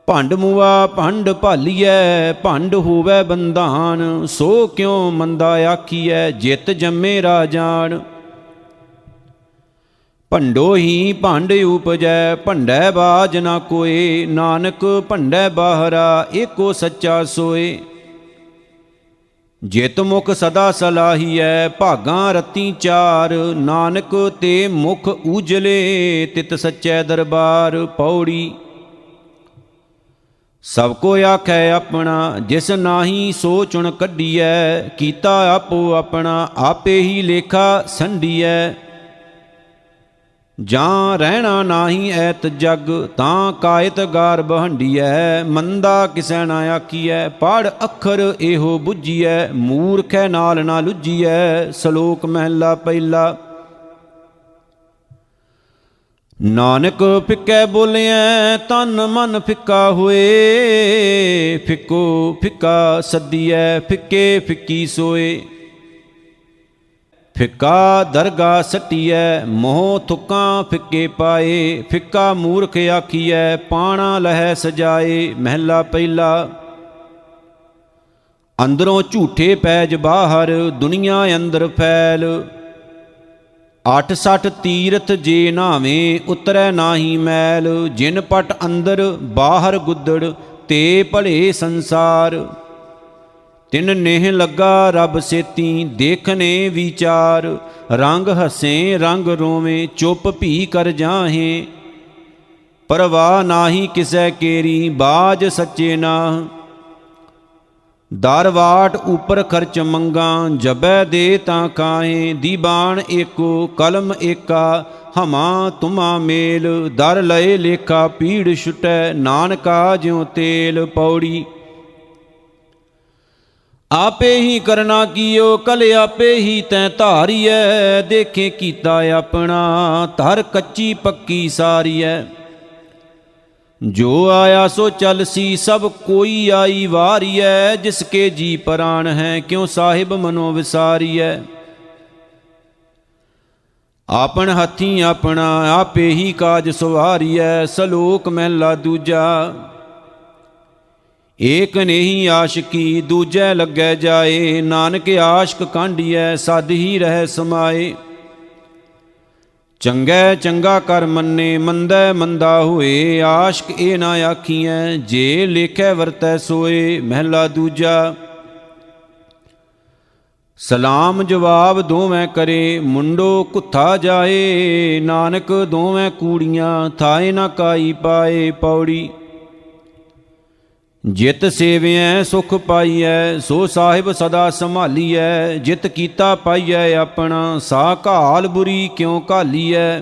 ਭੰਡ ਮੂਆ, ਭੰਡ ਭਾਲੀਐ, ਭੰਡ ਹੋਵੇ ਬੰਧਾਨ। ਸੋ ਕਿਉ ਮੰਦਾ ਆਖੀਐ, ਜਿਤ ਜੰਮੇ ਰਾਜਾਨ ਭੰਡੋ ਹੀ ਭੰਡ ਉਪਜੈ, ਭੰਡੈ ਬਾਜ ਨਾ ਕੋਏ, ਨਾਨਕ ਭੰਡੈ ਬਾਹਰਾ, ਏਕੋ ਸੱਚਾ ਸੋਏ। ਜਿਤ ਮੁਖ ਸਦਾ ਸਲਾਹੀਐ, ਭਾਗਾਂ ਰਤੀ ਚਾਰ, ਨਾਨਕ ਤੇ ਮੁਖ ਉਜਲੇ, ਤਿਤ ਸੱਚੈ ਦਰਬਾਰ ਪੌੜੀ। ਸਭ ਕੋ ਆਖੈ ਆਪਣਾ, ਜਿਸ ਨਾਹੀ ਸੋ ਚੁਣ ਕੱਢੀਐ, ਕੀਤਾ ਆਪੋ ਆਪਣਾ, ਆਪੇ ਹੀ ਲੇਖਾ ਸੰਢੀਐ ਜਾਂ ਰਹਿਣਾ ਨਾਹੀ ਐਤ ਜਗ, ਤਾਂ ਕਾਇਤ ਗਾਰ ਬਹੰਡੀਐ, ਮੰਦਾ ਕਿਸੈ ਨਾ ਆਖੀਐ, ਪੜ ਅੱਖਰ ਇਹੋ 부ਝੀਐ ਮੂਰਖੈ ਨਾਲ ਨਾ ਲੁੱਜੀਐ ਸ਼ਲੋਕ ਮਹਿਲਾ ਪਹਿਲਾ। ਨਾਨਕ ਫਿੱਕੈ ਬੋਲਿਐ, ਤਨ ਮਨ ਫਿੱਕਾ ਹੋਏ, ਫਿੱਕੋ ਫਿੱਕਾ ਸੱਦੀਐ, ਫਿੱਕੇ ਫਿੱਕੀ ਸੋਏ। ਫਿੱਕਾ ਦਰਗਾ ਸਟੀਐ, ਮੋਹ ਥੁਕਾਂ ਫਿੱਕੇ ਪਾਏ, ਫਿੱਕਾ ਮੂਰਖ ਆਖੀਐ, ਪਾਣਾ ਲਹਿ ਸਜਾਏ, ਮਹਿਲਾ ਪਹਿਲਾ। ਅੰਦਰੋਂ ਝੂਠੇ ਪੈਜ ਬਾਹਰ, ਦੁਨੀਆ ਅੰਦਰ ਫੈਲ। 86 ਤੀਰਥ ਜੇ ਨਾਵੇਂ, ਉਤਰੈ ਨਾਹੀ ਮੈਲ। ਜਿਨ ਪਟ ਅੰਦਰ, ਬਾਹਰ ਗੁੱਦੜ, ਤੇ ਭਲੇ ਸੰਸਾਰ। ਤਿਨ ਨੇਹ ਲੱਗਾ ਰੱਬ ਸੇਤੀ, ਦੇਖਨੇ ਵਿਚਾਰ। ਰੰਗ ਹਸੇ, ਰੰਗ ਰੋਵੇਂ, ਚੁੱਪ ਭੀ ਕਰ ਜਾਹੇ। ਪਰਵਾਹ ਨਾਹੀ ਕਿਸੈ ਕੇਰੀ, ਬਾਜ ਸੱਚੇ ਨਾ। ਦਰਵਾਟ ਉਪਰ ਖਰਚ ਮੰਗਾ, ਜਬੈ ਦੇ ਤਾਂ ਕਾਹੇ। ਦੀਬਾਨ ਏਕੋ, ਕਲਮ ਏਕਾ, ਹਮਾ ਤੁਮਾ ਮੇਲ। ਦਰ ਲਏ ਲੇਖਾ ਪੀੜ ਛੁਟੈ, ਨਾਨਕਾ ਜਿਉ ਤੇਲ। ਪੌੜੀ ਆਪੇ ਹੀ ਕਰਨਾ ਕੀਓ, ਕਲ ਆਪੇ ਹੀ ਤੈ ਧਾਰੀਐ। ਦੇਖੇ ਕੀਤਾ ਆਪਣਾ, ਧਰ ਕੱਚੀ ਪੱਕੀ ਸਾਰੀਐ। ਜੋ ਆਇਆ ਸੋ ਚੱਲ ਸੀ, ਸਭ ਕੋਈ ਆਈ ਵਾਰੀਐ। ਜਿਸ ਕੇ ਜੀ ਪ੍ਰਾਨ ਹੈ, ਕਿਉ ਸਾਹਿਬ ਮਨੋ ਵਿਸਾਰੀਐ। ਆਪਣ ਹੱਥੀ ਆਪਣਾ, ਆਪੇ ਹੀ ਕਾਜ ਸਵਾਰੀਐ। ਸਲੋਕ ਮਹਿਲਾ ਦੂਜਾ ਏਕ ਨਹੀਂ ਆਸ਼ਕੀ ਦੂਜੈ ਲੱਗੈ ਜਾਏ, ਨਾਨਕ ਆਸ਼ਕ ਕਾਂਢੀਐ, ਸਦ ਹੀ ਰਹਿ ਸਮਾਏ। ਚੰਗੈ ਚੰਗਾ ਕਰ ਮੰਨੇ, ਮੰਦੈ ਮੰਦਾ ਹੋਏ, ਆਸ਼ਕ ਇਹ ਨਾ ਆਖੀਐ, ਜੇ ਲੇਖੈ ਵਰਤੈ ਸੋਏ, ਮਹਿਲਾ ਦੂਜਾ। ਸਲਾਮ ਜਵਾਬ ਦੋਵੇਂ ਕਰੇ, ਮੁੰਡੋ ਕੁੱਥਾ ਜਾਏ, ਨਾਨਕ ਦੋਵੇਂ ਕੂੜੀਆਂ, ਥਾਏ ਨਾ ਕਾਈ ਪਾਏ ਪੌੜੀ। ਜਿਤ ਸੇਵਿਐ, ਸੁਖ ਪਾਈਐ, ਸੋ ਸਾਹਿਬ ਸਦਾ ਸੰਭਾਲੀਐ, ਜਿਤ ਕੀਤਾ ਪਾਈਐ ਆਪਣਾ, ਸਾ ਘਾਲ ਬੁਰੀ ਕਿਉ ਘਾਲੀਐ?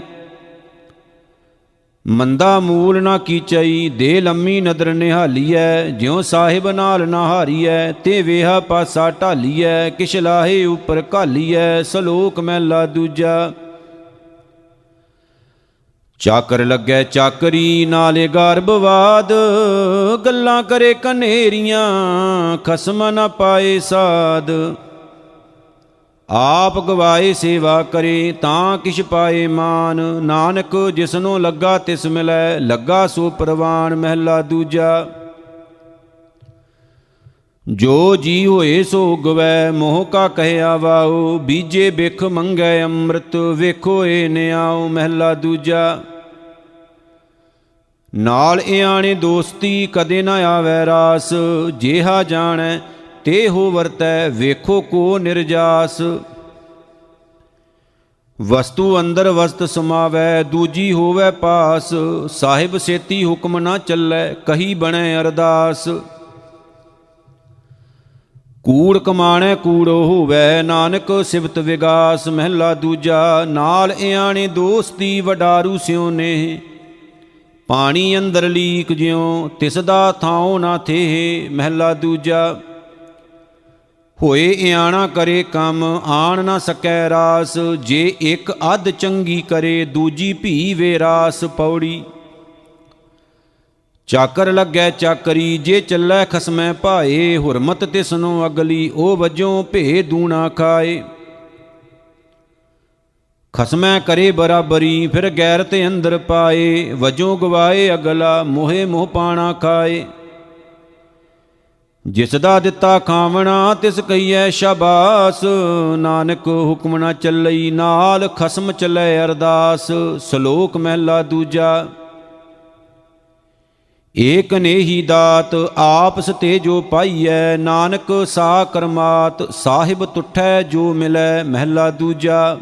ਮੰਦਾ ਮੂਲ ਨਾ ਕੀਚਈ, ਦੇ ਲੰਮੀ ਨਦਰ ਨਿਹਾਲੀਐ, ਜਿਉ ਸਾਹਿਬ ਨਾਲ ਨਾ ਹਾਰੀਐ, ਤੇ ਵੇਹਾ ਪਾਸਾ ਢਾਲੀਐ, ਕਿਛ ਲਾਹੇ ਉਪਰ ਘਾਲੀਐ, ਸਲੋਕ ਮਹਿਲਾ ਦੂਜਾ। ਚਾਕਰ ਲੱਗੈ ਚਾਕਰੀ, ਨਾਲੇ ਗਰਭਵਾਦ ਗੱਲਾਂ ਕਰੇ ਕਨੇਰੀਆਂ, ਖਸਮ ਨ ਪਾਏ ਸਾਧ ਆਪ ਗਵਾਏ ਸੇਵਾ ਕਰੇ, ਤਾਂ ਕਿਛ ਪਾਏ ਮਾਨ। ਨਾਨਕ ਜਿਸਨੂੰ ਲੱਗਾ ਤਿਸ ਮਿਲੈ, ਲੱਗਾ ਸੋ ਪ੍ਰਵਾਨ ਮਹਿਲਾ ਦੂਜਾ। ਜੋ ਜੀ ਹੋਏ ਸੋ ਗਵੈ ਮੋਹ ਕਾ ਕਹਿਆ ਵਾਉ ਬੀਜੇ ਬਿਖ ਮੰਗੈ ਅੰਮ੍ਰਿਤ ਵੇਖੋ ਏ ਨਿਆਉ ਮਹਿਲਾ ਦੂਜਾ। ਨਾਲ ਇਆਣੇ ਦੋਸਤੀ ਕਦੇ ਨਾ ਆਵੈ ਰਾਸ, ਜੇਹਾ ਜਾਣੈ ਤੇ ਹੋ ਵਰਤੈ, ਵੇਖੋ ਕੋ ਨਿਰਜਾਸ। ਵਸਤੂ ਅੰਦਰ ਵਸਤ ਸਮਾਵੈ, ਦੂਜੀ ਹੋਵੈ ਪਾਸ, ਸਾਹਿਬ ਸੇਤੀ ਹੁਕਮ ਨਾ ਚੱਲੈ, ਕਹੀ ਬਣੈ ਅਰਦਾਸ। ਕੂੜ ਕਮਾਣੈ, ਕੂੜੋ ਹੋਵੈ ਨਾਨਕ ਸਿਵਤ ਵਿਗਾਸ ਮਹਿਲਾ ਦੂਜਾ, ਨਾਲ ਇਆਣੇ ਦੋਸਤੀ ਵਡਾਰੂ ਸਿਉ ਨੇ। ਪਾਣੀ ਅੰਦਰ ਲੀਕ ਜਿਉ ਤਿਸ ਦਾ ਥਾਉ ਨਾ ਥੇ ਮਹਿਲਾ ਦੂਜਾ। ਹੋਏ ਇਆਣਾ ਕਰੇ ਕੰਮ, ਆਣ ਨਾ ਸਕੈ ਰਾਸ, ਜੇ ਇੱਕ ਅੱਧ ਚੰਗੀ ਕਰੇ, ਦੂਜੀ ਭੀ ਵੇ ਰਾਸ ਪੌੜੀ। ਚਾਕਰ ਲੱਗੈ ਚਾਕਰੀ, ਜੇ ਚੱਲੈ ਖਸਮੈ ਭਾਏ, ਹੁਰਮਤ ਤਿਸਨੋ ਅਗਲੀ, ਉਹ ਵਜੋਂ ਭੇ ਦੂਣਾ ਖਾਏ। ਖਸਮੈ ਕਰੇ ਬਰਾਬਰੀ, ਫਿਰ ਗੈਰ ਤੇ ਅੰਦਰ ਪਾਏ, ਵਜੋਂ ਗਵਾਏ ਅਗਲਾ, ਮੋਹੇ ਮੋਹ ਪਾਣਾ ਖਾਏ। ਜਿਸ ਦਾ ਦਿੱਤਾ ਖਾਵਣਾ, ਤਿਸ ਕਈਐ ਸ਼ਾਬਾਸ। ਨਾਨਕ ਹੁਕਮ ਨਾ ਚੱਲਈ, ਨਾਲ ਖਸਮ ਚੱਲੇ ਅਰਦਾਸ। ਸ਼ਲੋਕ ਮਹਿਲਾ ਦੂਜਾ ਏਕ ਨੇਹੀ ਦਾਤ ਆਪਸ ਤੇ ਜੋ ਪਾਈਐ, ਨਾਨਕ ਸਾ ਕਰਮਾਤ ਸਾਹਿਬ ਤੁਠੈ ਜੋ ਮਿਲੈ ਮਹਿਲਾ ਦੂਜਾ।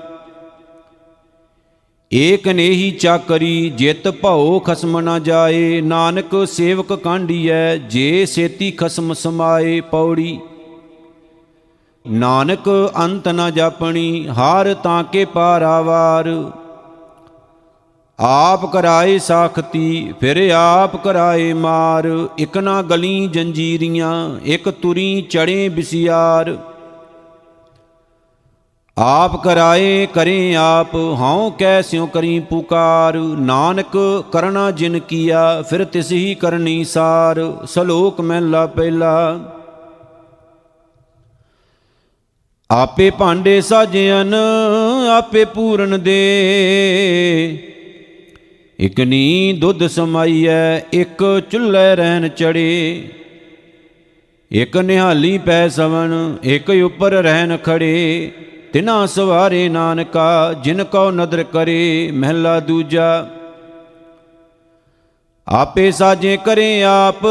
ਏਕ ਨੇਹੀ ਚਾਕਰੀ ਜਿਤ ਭਉ ਖਸਮ ਨਾ ਜਾਏ, ਨਾਨਕ ਸੇਵਕ ਕਾਂਢੀਐ, ਜੇ ਸੇਤੀ ਖਸਮ ਸਮਾਏ ਪੌੜੀ। ਨਾਨਕ ਅੰਤ ਨ ਜਾਪਣੀ, ਹਾਰ ਤਾਂ ਕੇ ਪਾਰਾਵਾਰ। ਆਪ ਕਰਾਏ ਸਾਖਤੀ, ਫਿਰ ਆਪ ਕਰਾਏ ਮਾਰ। ਇਕ ਨਾ ਗਲੀ ਜੰਜੀਰੀਆਂ, ਇਕ ਤੁਰੀ ਚੜੇ ਬਿਸਿਆਰ। ਆਪ ਕਰਾਏ ਕਰੇ ਆਪ, ਹਉ ਕੈ ਸਿਉ ਕਰੀ ਪੁਕਾਰ। ਨਾਨਕ ਕਰਨਾ ਜਿਨ ਕੀਆ, ਫਿਰ ਤਿਸ ਹੀ ਕਰਨੀ ਸਾਰ। ਸਲੋਕ ਮਹਿਲਾ ਪਹਿਲਾ। ਆਪੇ ਭਾਂਡੇ ਸਾਜਿਆਨ ਆਪੇ ਪੂਰਨ ਦੇ। ਇਕ ਨੀ ਦੁੱਧ ਸਮਾਈਐ, ਇੱਕ ਚੁੱਲ੍ਹੇ ਰਹਿਣ ਚੜੇ ਇਕ ਨਿਹਾਲੀ ਪੈ ਸਵਣ, ਇਕ ਉੱਪਰ ਰਹਿਣ ਖੜੇ ਤਿਨਾ ਸਵਾਰੇ ਨਾਨਕਾ, ਜਿਨ ਕੋ ਨਦਰ ਕਰੇ, ਮਹਿਲਾ ਦੂਜਾ। ਆਪੇ ਸਾਜੇ ਕਰੇ ਆਪ,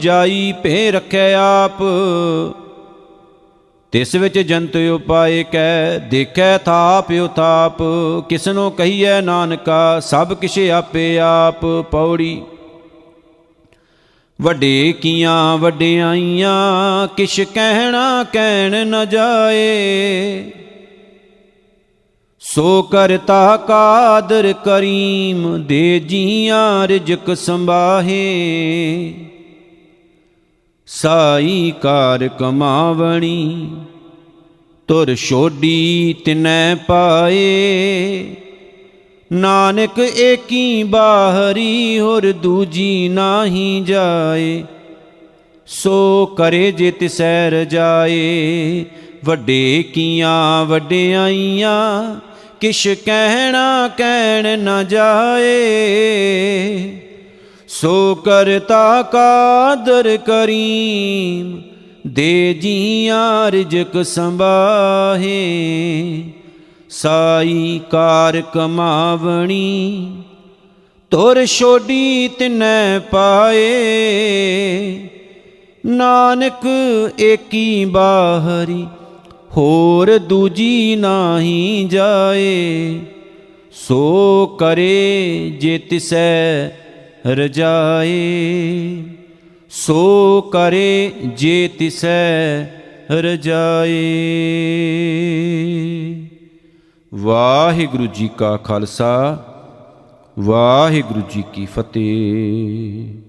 ਜਾਈ ਭੇ ਰੱਖੇ ਆਪ। ਤਿਸ ਵਿੱਚ ਜੰਤ ਉਪਾਏ ਕੈ, ਦੇਖੈ ਥਾਪ ਉਤਾਪ ਕਿਸਨੋ ਕਹੀਐ ਨਾਨਕਾ, ਸਭ ਕਿਛ ਆਪੇ ਆਪ ਪੌੜੀ। ਵੱਡੇ ਕੀਆਂ ਵੱਡਿਆਈਆਂ ਕਿਛ ਕਹਿਣਾ ਕਹਿਣ ਨ ਜਾਏ। ਸੋ ਕਰਤਾ ਕਾਦਰ ਕਰੀਮ, ਦੇ ਜੀਆਂ ਰਿਜਕ ਸੰਭਾਹੇ। ਸਾਈ ਕਾਰ ਕਮਾਵਣੀ, ਤੁਰ ਛੋਡੀ ਤਿਨੈ ਪਾਏ। ਨਾਨਕ ਏਕੀ ਬਾਹਰੀ ਹੋਰ ਦੂਜੀ ਨਾਹੀ ਜਾਏ। ਸੋ ਕਰੇ ਜੇ ਤਿਸੈ ਰਜਾਏ ਵੱਡੇ ਕੀਆਂ ਵੱਡਿਆਈਆਂ ਕਿਛ ਕਹਿਣਾ ਕਹਿਣ ਨਾ ਜਾਏ। ਸੋ ਕਰਤਾ ਕਾਦਰ ਕਰੀਮ, ਦੇ ਜੀਆਂ ਰਿਜਕ ਸੰਭਾਹੇ। ਸਾਈ ਕਾਰ ਕਮਾਵਣੀ, ਤੁਰ ਛੋਡੀ ਤਿਨੈ ਪਾਏ। ਨਾਨਕ ਏਕੀ ਬਾਹਰੀ, ਹੋਰ ਦੂਜੀ ਨਾਹੀ ਜਾਏ। ਸੋ ਕਰੇ ਜੇ ਤਿਸੈ ਰਜਾਏ ਸੋ ਕਰੇ ਜੇ ਤਿਸੈ ਰਜਾਏ। ਵਾਹਿਗੁਰੂ ਜੀ ਕਾ ਖਾਲਸਾ ਵਾਹਿਗੁਰੂ ਜੀ ਕੀ ਫਤਿਹ।